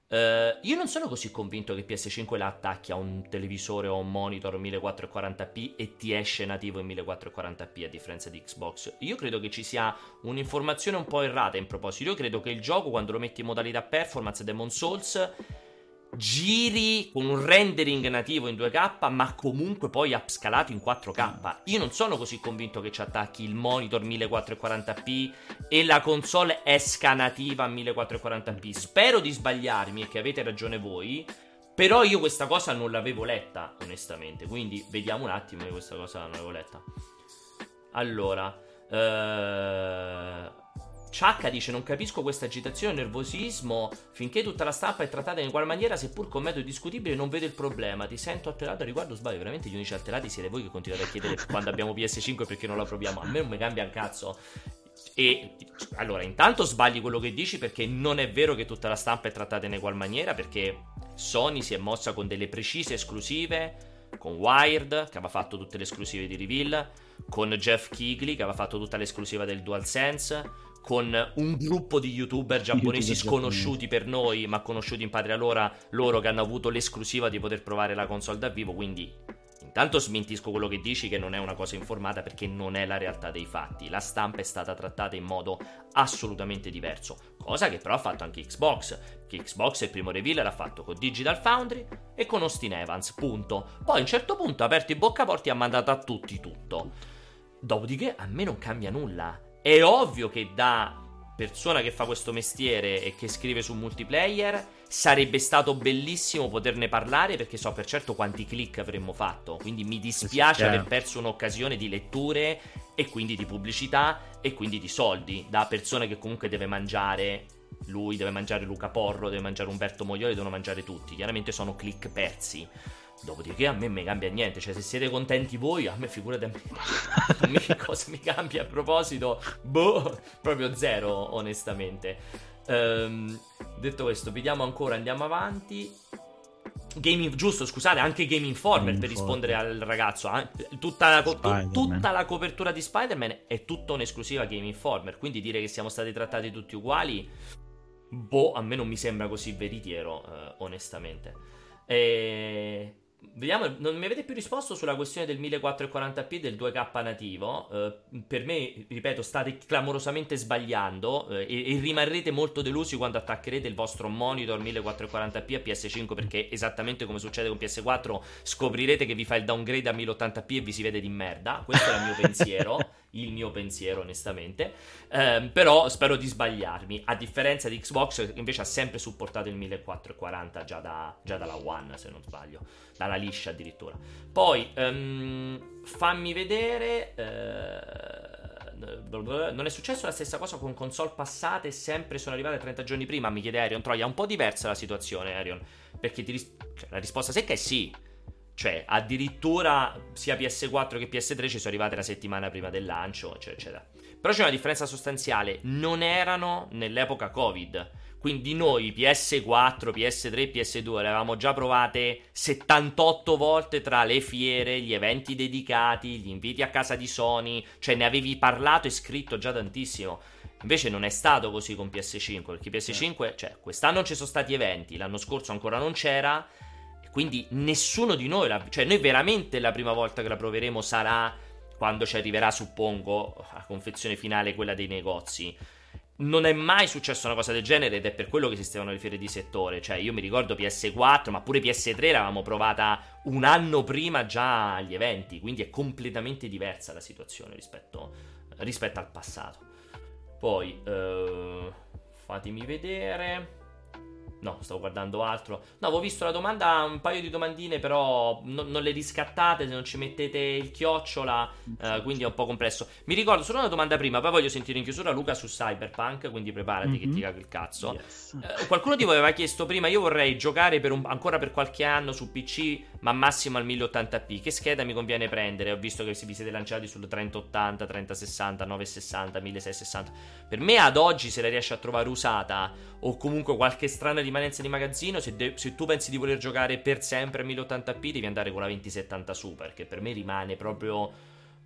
Uh, io non sono così convinto che PS5 la attacchi a un televisore o un monitor 1440p e ti esce nativo in 1440p a differenza di Xbox. Io credo che ci sia un'informazione un po' errata in proposito. Io credo che il gioco, quando lo metti in modalità performance Demon Souls, giri con un rendering nativo in 2K, ma comunque poi upscalato in 4K. Io non sono così convinto che ci attacchi il monitor 1440p e la console esca nativa a 1440p. Spero di sbagliarmi e che avete ragione voi. Però io questa cosa non l'avevo letta, onestamente. Quindi vediamo un attimo che questa cosa non l'avevo letta. Allora, eh Ciacca dice: Non capisco questa agitazione e nervosismo. Finché tutta la stampa è trattata in uguale maniera, seppur con metodi discutibili, non vedo il problema. Ti sento alterato a riguardo. Sbaglio, veramente gli unici alterati siete voi che continuate a chiedere quando abbiamo PS5 perché non la proviamo. A me non mi cambia un cazzo. E allora, intanto sbagli quello che dici perché non è vero che tutta la stampa è trattata in ugual maniera. Perché Sony si è mossa con delle precise esclusive. Con Wired, che aveva fatto tutte le esclusive di Reveal. Con Jeff Kigley, che aveva fatto tutta l'esclusiva del DualSense con un gruppo di youtuber giapponesi YouTuber sconosciuti per noi, ma conosciuti in patria loro, loro che hanno avuto l'esclusiva di poter provare la console da vivo, quindi intanto smentisco quello che dici che non è una cosa informata perché non è la realtà dei fatti. La stampa è stata trattata in modo assolutamente diverso, cosa che però ha fatto anche Xbox, che Xbox il primo reveal l'ha fatto con Digital Foundry e con Austin Evans, punto. Poi a un certo punto ha aperto i boccaporti e ha mandato a tutti tutto. Dopodiché a me non cambia nulla è ovvio che da persona che fa questo mestiere e che scrive su multiplayer sarebbe stato bellissimo poterne parlare perché so per certo quanti click avremmo fatto. Quindi mi dispiace aver perso un'occasione di letture e quindi di pubblicità e quindi di soldi da persona che comunque deve mangiare lui, deve mangiare Luca Porro, deve mangiare Umberto Moglioli, devono mangiare tutti. Chiaramente sono click persi. Dopodiché a me mi cambia niente, cioè se siete contenti voi, a me figurate a me, a me che cosa mi cambia a proposito, boh, proprio zero onestamente. Ehm, detto questo, vediamo ancora, andiamo avanti. Game, giusto, scusate, anche Game Informer Game per rispondere al ragazzo. Tutta la, co- tutta la, copertura di Spider-Man è tutta un'esclusiva Game Informer. Quindi dire che siamo stati trattati tutti uguali, boh, a me non mi sembra così veritiero, eh, onestamente. E Vediamo, non mi avete più risposto sulla questione del 1440p del 2K nativo. Uh, per me, ripeto, state clamorosamente sbagliando uh, e, e, rimarrete molto delusi quando attaccherete il vostro monitor 1440p a PS5 perché esattamente come succede con PS4 scoprirete che vi fa il downgrade a 1080p e vi si vede di merda. Questo è il mio pensiero. il mio pensiero, onestamente. Eh, però spero di sbagliarmi. A differenza di Xbox, che invece ha sempre supportato il 1440 già, da, già dalla One, se non sbaglio, dalla liscia addirittura. Poi um, fammi vedere. Eh, non è successo la stessa cosa con console passate sempre sono arrivate 30 giorni prima? Mi chiede Arion Troia. È un po' diversa la situazione, Arion. Perché ris- cioè, la risposta secca è sì. Cioè, addirittura sia PS4 che PS3 ci sono arrivate la settimana prima del lancio, eccetera, eccetera. Però c'è una differenza sostanziale. Non erano nell'epoca Covid. Quindi noi PS4, PS3 e PS2 le avevamo già provate 78 volte tra le fiere, gli eventi dedicati, gli inviti a casa di Sony, cioè ne avevi parlato e scritto già tantissimo. Invece non è stato così con PS5, perché PS5, cioè quest'anno ci sono stati eventi, l'anno scorso ancora non c'era, quindi nessuno di noi, la, cioè noi veramente la prima volta che la proveremo sarà quando ci arriverà, suppongo, a confezione finale quella dei negozi. Non è mai successo una cosa del genere ed è per quello che esistevano le fiere di settore. Cioè, io mi ricordo PS4, ma pure PS3 l'avevamo provata un anno prima già agli eventi. Quindi è completamente diversa la situazione rispetto, rispetto al passato. Poi, uh, fatemi vedere. No, stavo guardando altro. No, avevo visto la domanda, un paio di domandine, però non, non le riscattate se non ci mettete il chiocciola, eh, quindi è un po' complesso. Mi ricordo solo una domanda prima, poi voglio sentire in chiusura Luca su Cyberpunk, quindi preparati mm-hmm. che ti mhm. cago il cazzo. Yes. Eh, qualcuno di voi aveva chiesto prima, io vorrei giocare per un, ancora per qualche anno su PC, ma massimo al 1080p. Che scheda mi conviene prendere? Ho visto che vi siete lanciati sul 3080, 3060, 960, 1660. Per me ad oggi se la riesci a trovare usata o comunque qualche strana rimanenza di magazzino, se, de- se, tu pensi di voler giocare per sempre a 1080p devi andare con la 2070 Super, che per me rimane proprio...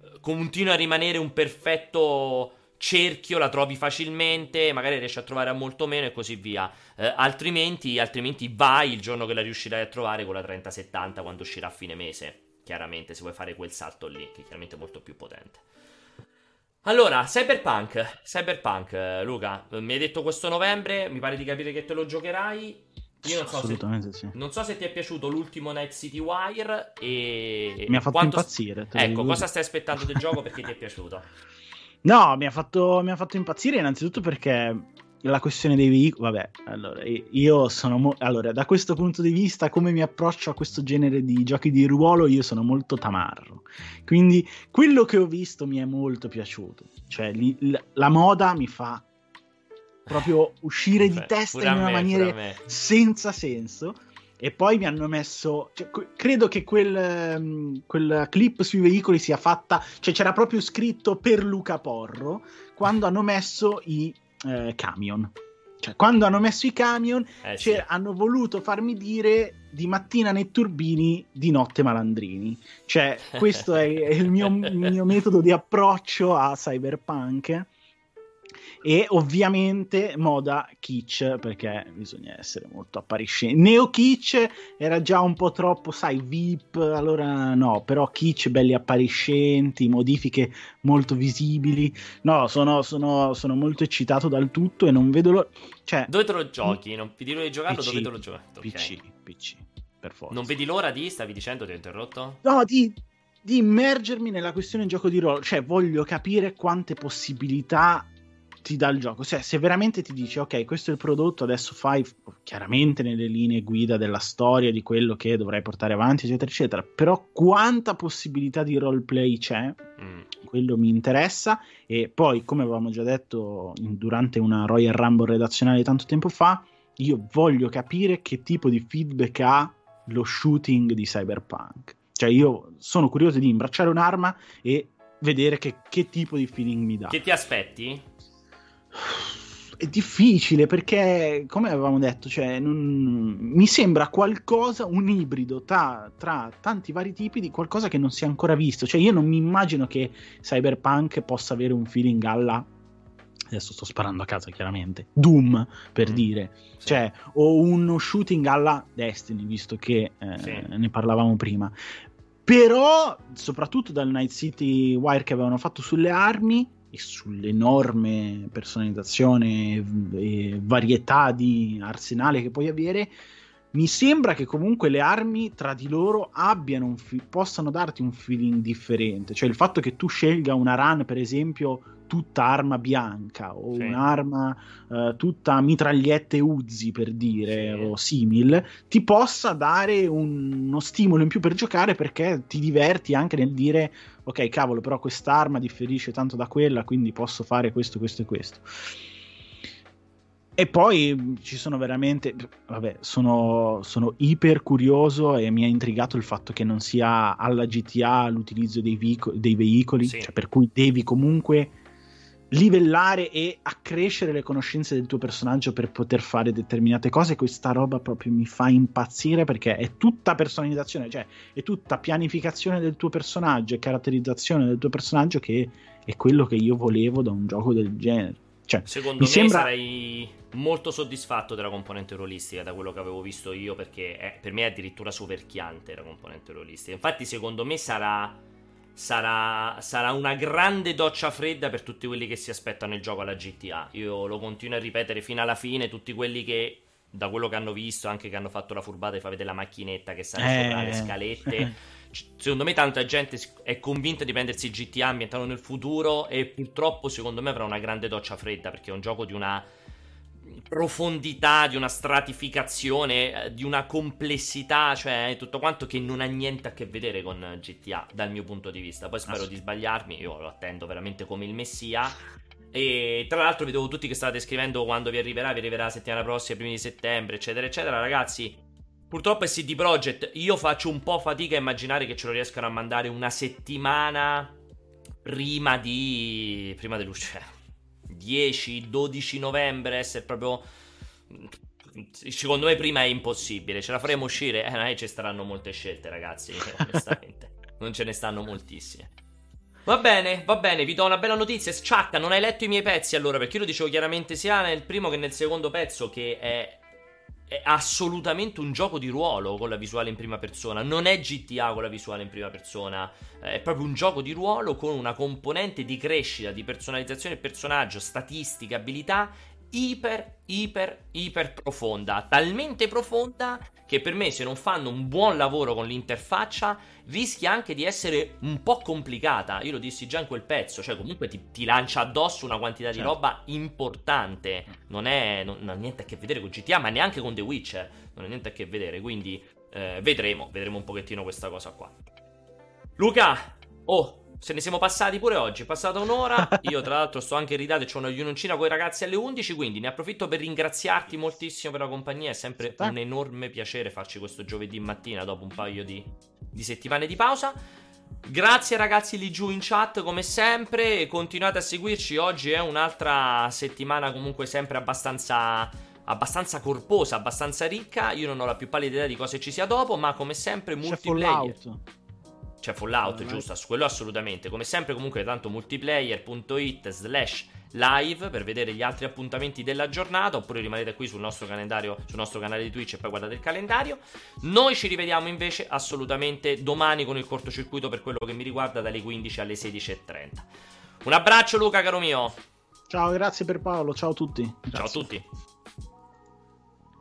Eh, continua a rimanere un perfetto cerchio, la trovi facilmente, magari riesci a trovare a molto meno e così via. Eh, altrimenti, altrimenti vai il giorno che la riuscirai a trovare con la 3070 quando uscirà a fine mese. Chiaramente, se vuoi fare quel salto lì, che chiaramente è molto più potente. Allora, Cyberpunk, Cyberpunk, Luca, mi hai detto questo novembre, mi pare di capire che te lo giocherai. Io non so, se, sì. non so se ti è piaciuto l'ultimo Night City Wire e... Mi ha fatto quanto... impazzire. Ecco, cosa stai aspettando del gioco perché ti è piaciuto? No, mi ha, fatto, mi ha fatto impazzire innanzitutto perché la questione dei veicoli, vabbè, allora io sono mo- allora, da questo punto di vista, come mi approccio a questo genere di giochi di ruolo, io sono molto tamarro. Quindi quello che ho visto mi è molto piaciuto. Cioè, li, l- la moda mi fa proprio uscire di testa in una me, maniera senza senso. E poi mi hanno messo. Cioè, credo che quel, um, quel, clip sui veicoli sia fatta. Cioè, c'era proprio scritto per Luca Porro quando hanno messo i eh, camion. Cioè, quando hanno messo i camion, eh, sì. hanno voluto farmi dire di mattina nei turbini, di notte malandrini. Cioè, questo è, è il, mio, il mio metodo di approccio a Cyberpunk e ovviamente moda kitsch perché bisogna essere molto appariscenti. Neo kitsch era già un po' troppo, sai, VIP, allora no, però kitsch belli appariscenti, modifiche molto visibili. No, sono, sono, sono molto eccitato dal tutto e non vedo lo... Cioè, dove te lo giochi? Non vi dirò di giocarlo, PC, dove te lo giochi? Okay. PC, PC, per forza. Non vedi l'ora di, stavi dicendo, ti ho interrotto? No, di di immergermi nella questione gioco di ruolo, cioè voglio capire quante possibilità ti dà il gioco. Cioè, se veramente ti dice, ok, questo è il prodotto, adesso fai chiaramente nelle linee guida della storia, di quello che dovrai portare avanti, eccetera, eccetera. Però quanta possibilità di roleplay c'è? Mm. Quello mi interessa. E poi, come avevamo già detto in, durante una Royal Rumble redazionale tanto tempo fa, io voglio capire che tipo di feedback ha lo shooting di Cyberpunk. Cioè, io sono curioso di imbracciare un'arma e vedere che, che tipo di feeling mi dà. Che ti aspetti? È difficile perché, come avevamo detto, cioè, non... mi sembra qualcosa, un ibrido tra, tra, tanti vari tipi di qualcosa che non si è ancora visto. Cioè, io non mi immagino che Cyberpunk possa avere un feeling alla. Adesso sto sparando a casa, chiaramente. Doom, per mm. dire. Sì. Cioè, o uno shooting alla Destiny, visto che eh, sì. ne parlavamo prima. Però, soprattutto dal Night City Wire che avevano fatto sulle armi, e sull'enorme personalizzazione e varietà di arsenale che puoi avere, mi sembra che comunque le armi tra di loro fi- possano darti un feeling differente. Cioè il fatto che tu scelga una run, per esempio, tutta arma bianca o sì. un'arma uh, tutta mitragliette Uzi per dire sì. o simil ti possa dare un, uno stimolo in più per giocare perché ti diverti anche nel dire ok, cavolo, però quest'arma differisce tanto da quella, quindi posso fare questo, questo e questo. E poi ci sono veramente, vabbè, sono, sono, iper curioso e mi ha intrigato il fatto che non sia alla GTA l'utilizzo dei, vico- dei veicoli, sì. cioè per cui devi comunque livellare e accrescere le conoscenze del tuo personaggio per poter fare determinate cose. Questa roba proprio mi fa impazzire perché è tutta personalizzazione, cioè è tutta pianificazione del tuo personaggio e caratterizzazione del tuo personaggio che è quello che io volevo da un gioco del genere. Cioè, Secondo me sembra... sarei molto soddisfatto della componente ruolistica da quello che avevo visto io perché è, per me è addirittura soverchiante la componente ruolistica. Infatti secondo me sarà sarà, sarà, una grande doccia fredda per tutti quelli che si aspettano il gioco alla GTA. Io lo continuo a ripetere fino alla fine, tutti quelli che da quello che hanno visto, anche che hanno fatto la furbata e fa vedere la macchinetta che sta eh. sopra le scalette. secondo me tanta gente è convinta di prendersi GTA ambientato nel futuro e purtroppo secondo me avrà una grande doccia fredda perché è un gioco di una profondità, di una stratificazione, eh, di una complessità, cioè tutto quanto che non ha niente a che vedere con GTA dal mio punto di vista. Poi spero di sbagliarmi, io lo attendo veramente come il messia. E tra l'altro vedevo tutti che state scrivendo quando vi arriverà, vi arriverà la settimana prossima, primi di settembre, eccetera, eccetera. Ragazzi, purtroppo è CD Projekt. Io faccio un po' fatica a immaginare che ce lo riescano a mandare una settimana prima di... prima dell'uscita 10-12 novembre, essere proprio... Secondo me prima è impossibile, ce la faremo uscire? Eh, non che ci staranno molte scelte ragazzi, onestamente. non ce ne stanno moltissime. Va bene, va bene, vi do una bella notizia. Sciacca, non hai letto i miei pezzi allora, perché io lo dicevo chiaramente sia nel primo che nel secondo pezzo che è è assolutamente un gioco di ruolo con la visuale in prima persona. Non è GTA con la visuale in prima persona. È proprio un gioco di ruolo con una componente di crescita, di personalizzazione del personaggio, statistiche, abilità iper, iper, iper profonda. Talmente profonda che per me, se non fanno un buon lavoro con l'interfaccia, rischia anche di essere un po' complicata. Io lo dissi già in quel pezzo, cioè comunque ti, ti lancia addosso una quantità certo. di roba importante. Non, è, non, non, ha niente a che vedere con GTA, ma neanche con The Witcher. Non ha niente a che vedere, quindi eh, vedremo, vedremo un pochettino questa cosa qua. Luca, oh, se ne siamo passati pure oggi. È passata un'ora. Io, tra l'altro, sto anche in e C'ho una riunioncina con i ragazzi alle 11. Quindi ne approfitto per ringraziarti moltissimo per la compagnia. È sempre sì. un enorme piacere farci questo giovedì mattina dopo un paio di, di settimane di pausa. Grazie ragazzi lì giù in chat come sempre. Continuate a seguirci. Oggi è un'altra settimana, comunque, sempre abbastanza abbastanza corposa, abbastanza ricca. Io non ho la più pallida idea di cosa ci sia dopo, ma come sempre multiplayer. Fallout. C'è Fallout, oh, giusto? Quello assolutamente. Come sempre, comunque, tanto multiplayer.it slash live per vedere gli altri appuntamenti della giornata. Oppure rimanete qui sul nostro calendario, sul nostro canale di Twitch e poi guardate il calendario. Noi ci rivediamo invece assolutamente domani con il cortocircuito per quello che mi riguarda dalle 15 alle 16.30. Un abbraccio, Luca, caro mio. Ciao, grazie per Paolo. Ciao a tutti. Grazie. Ciao a tutti.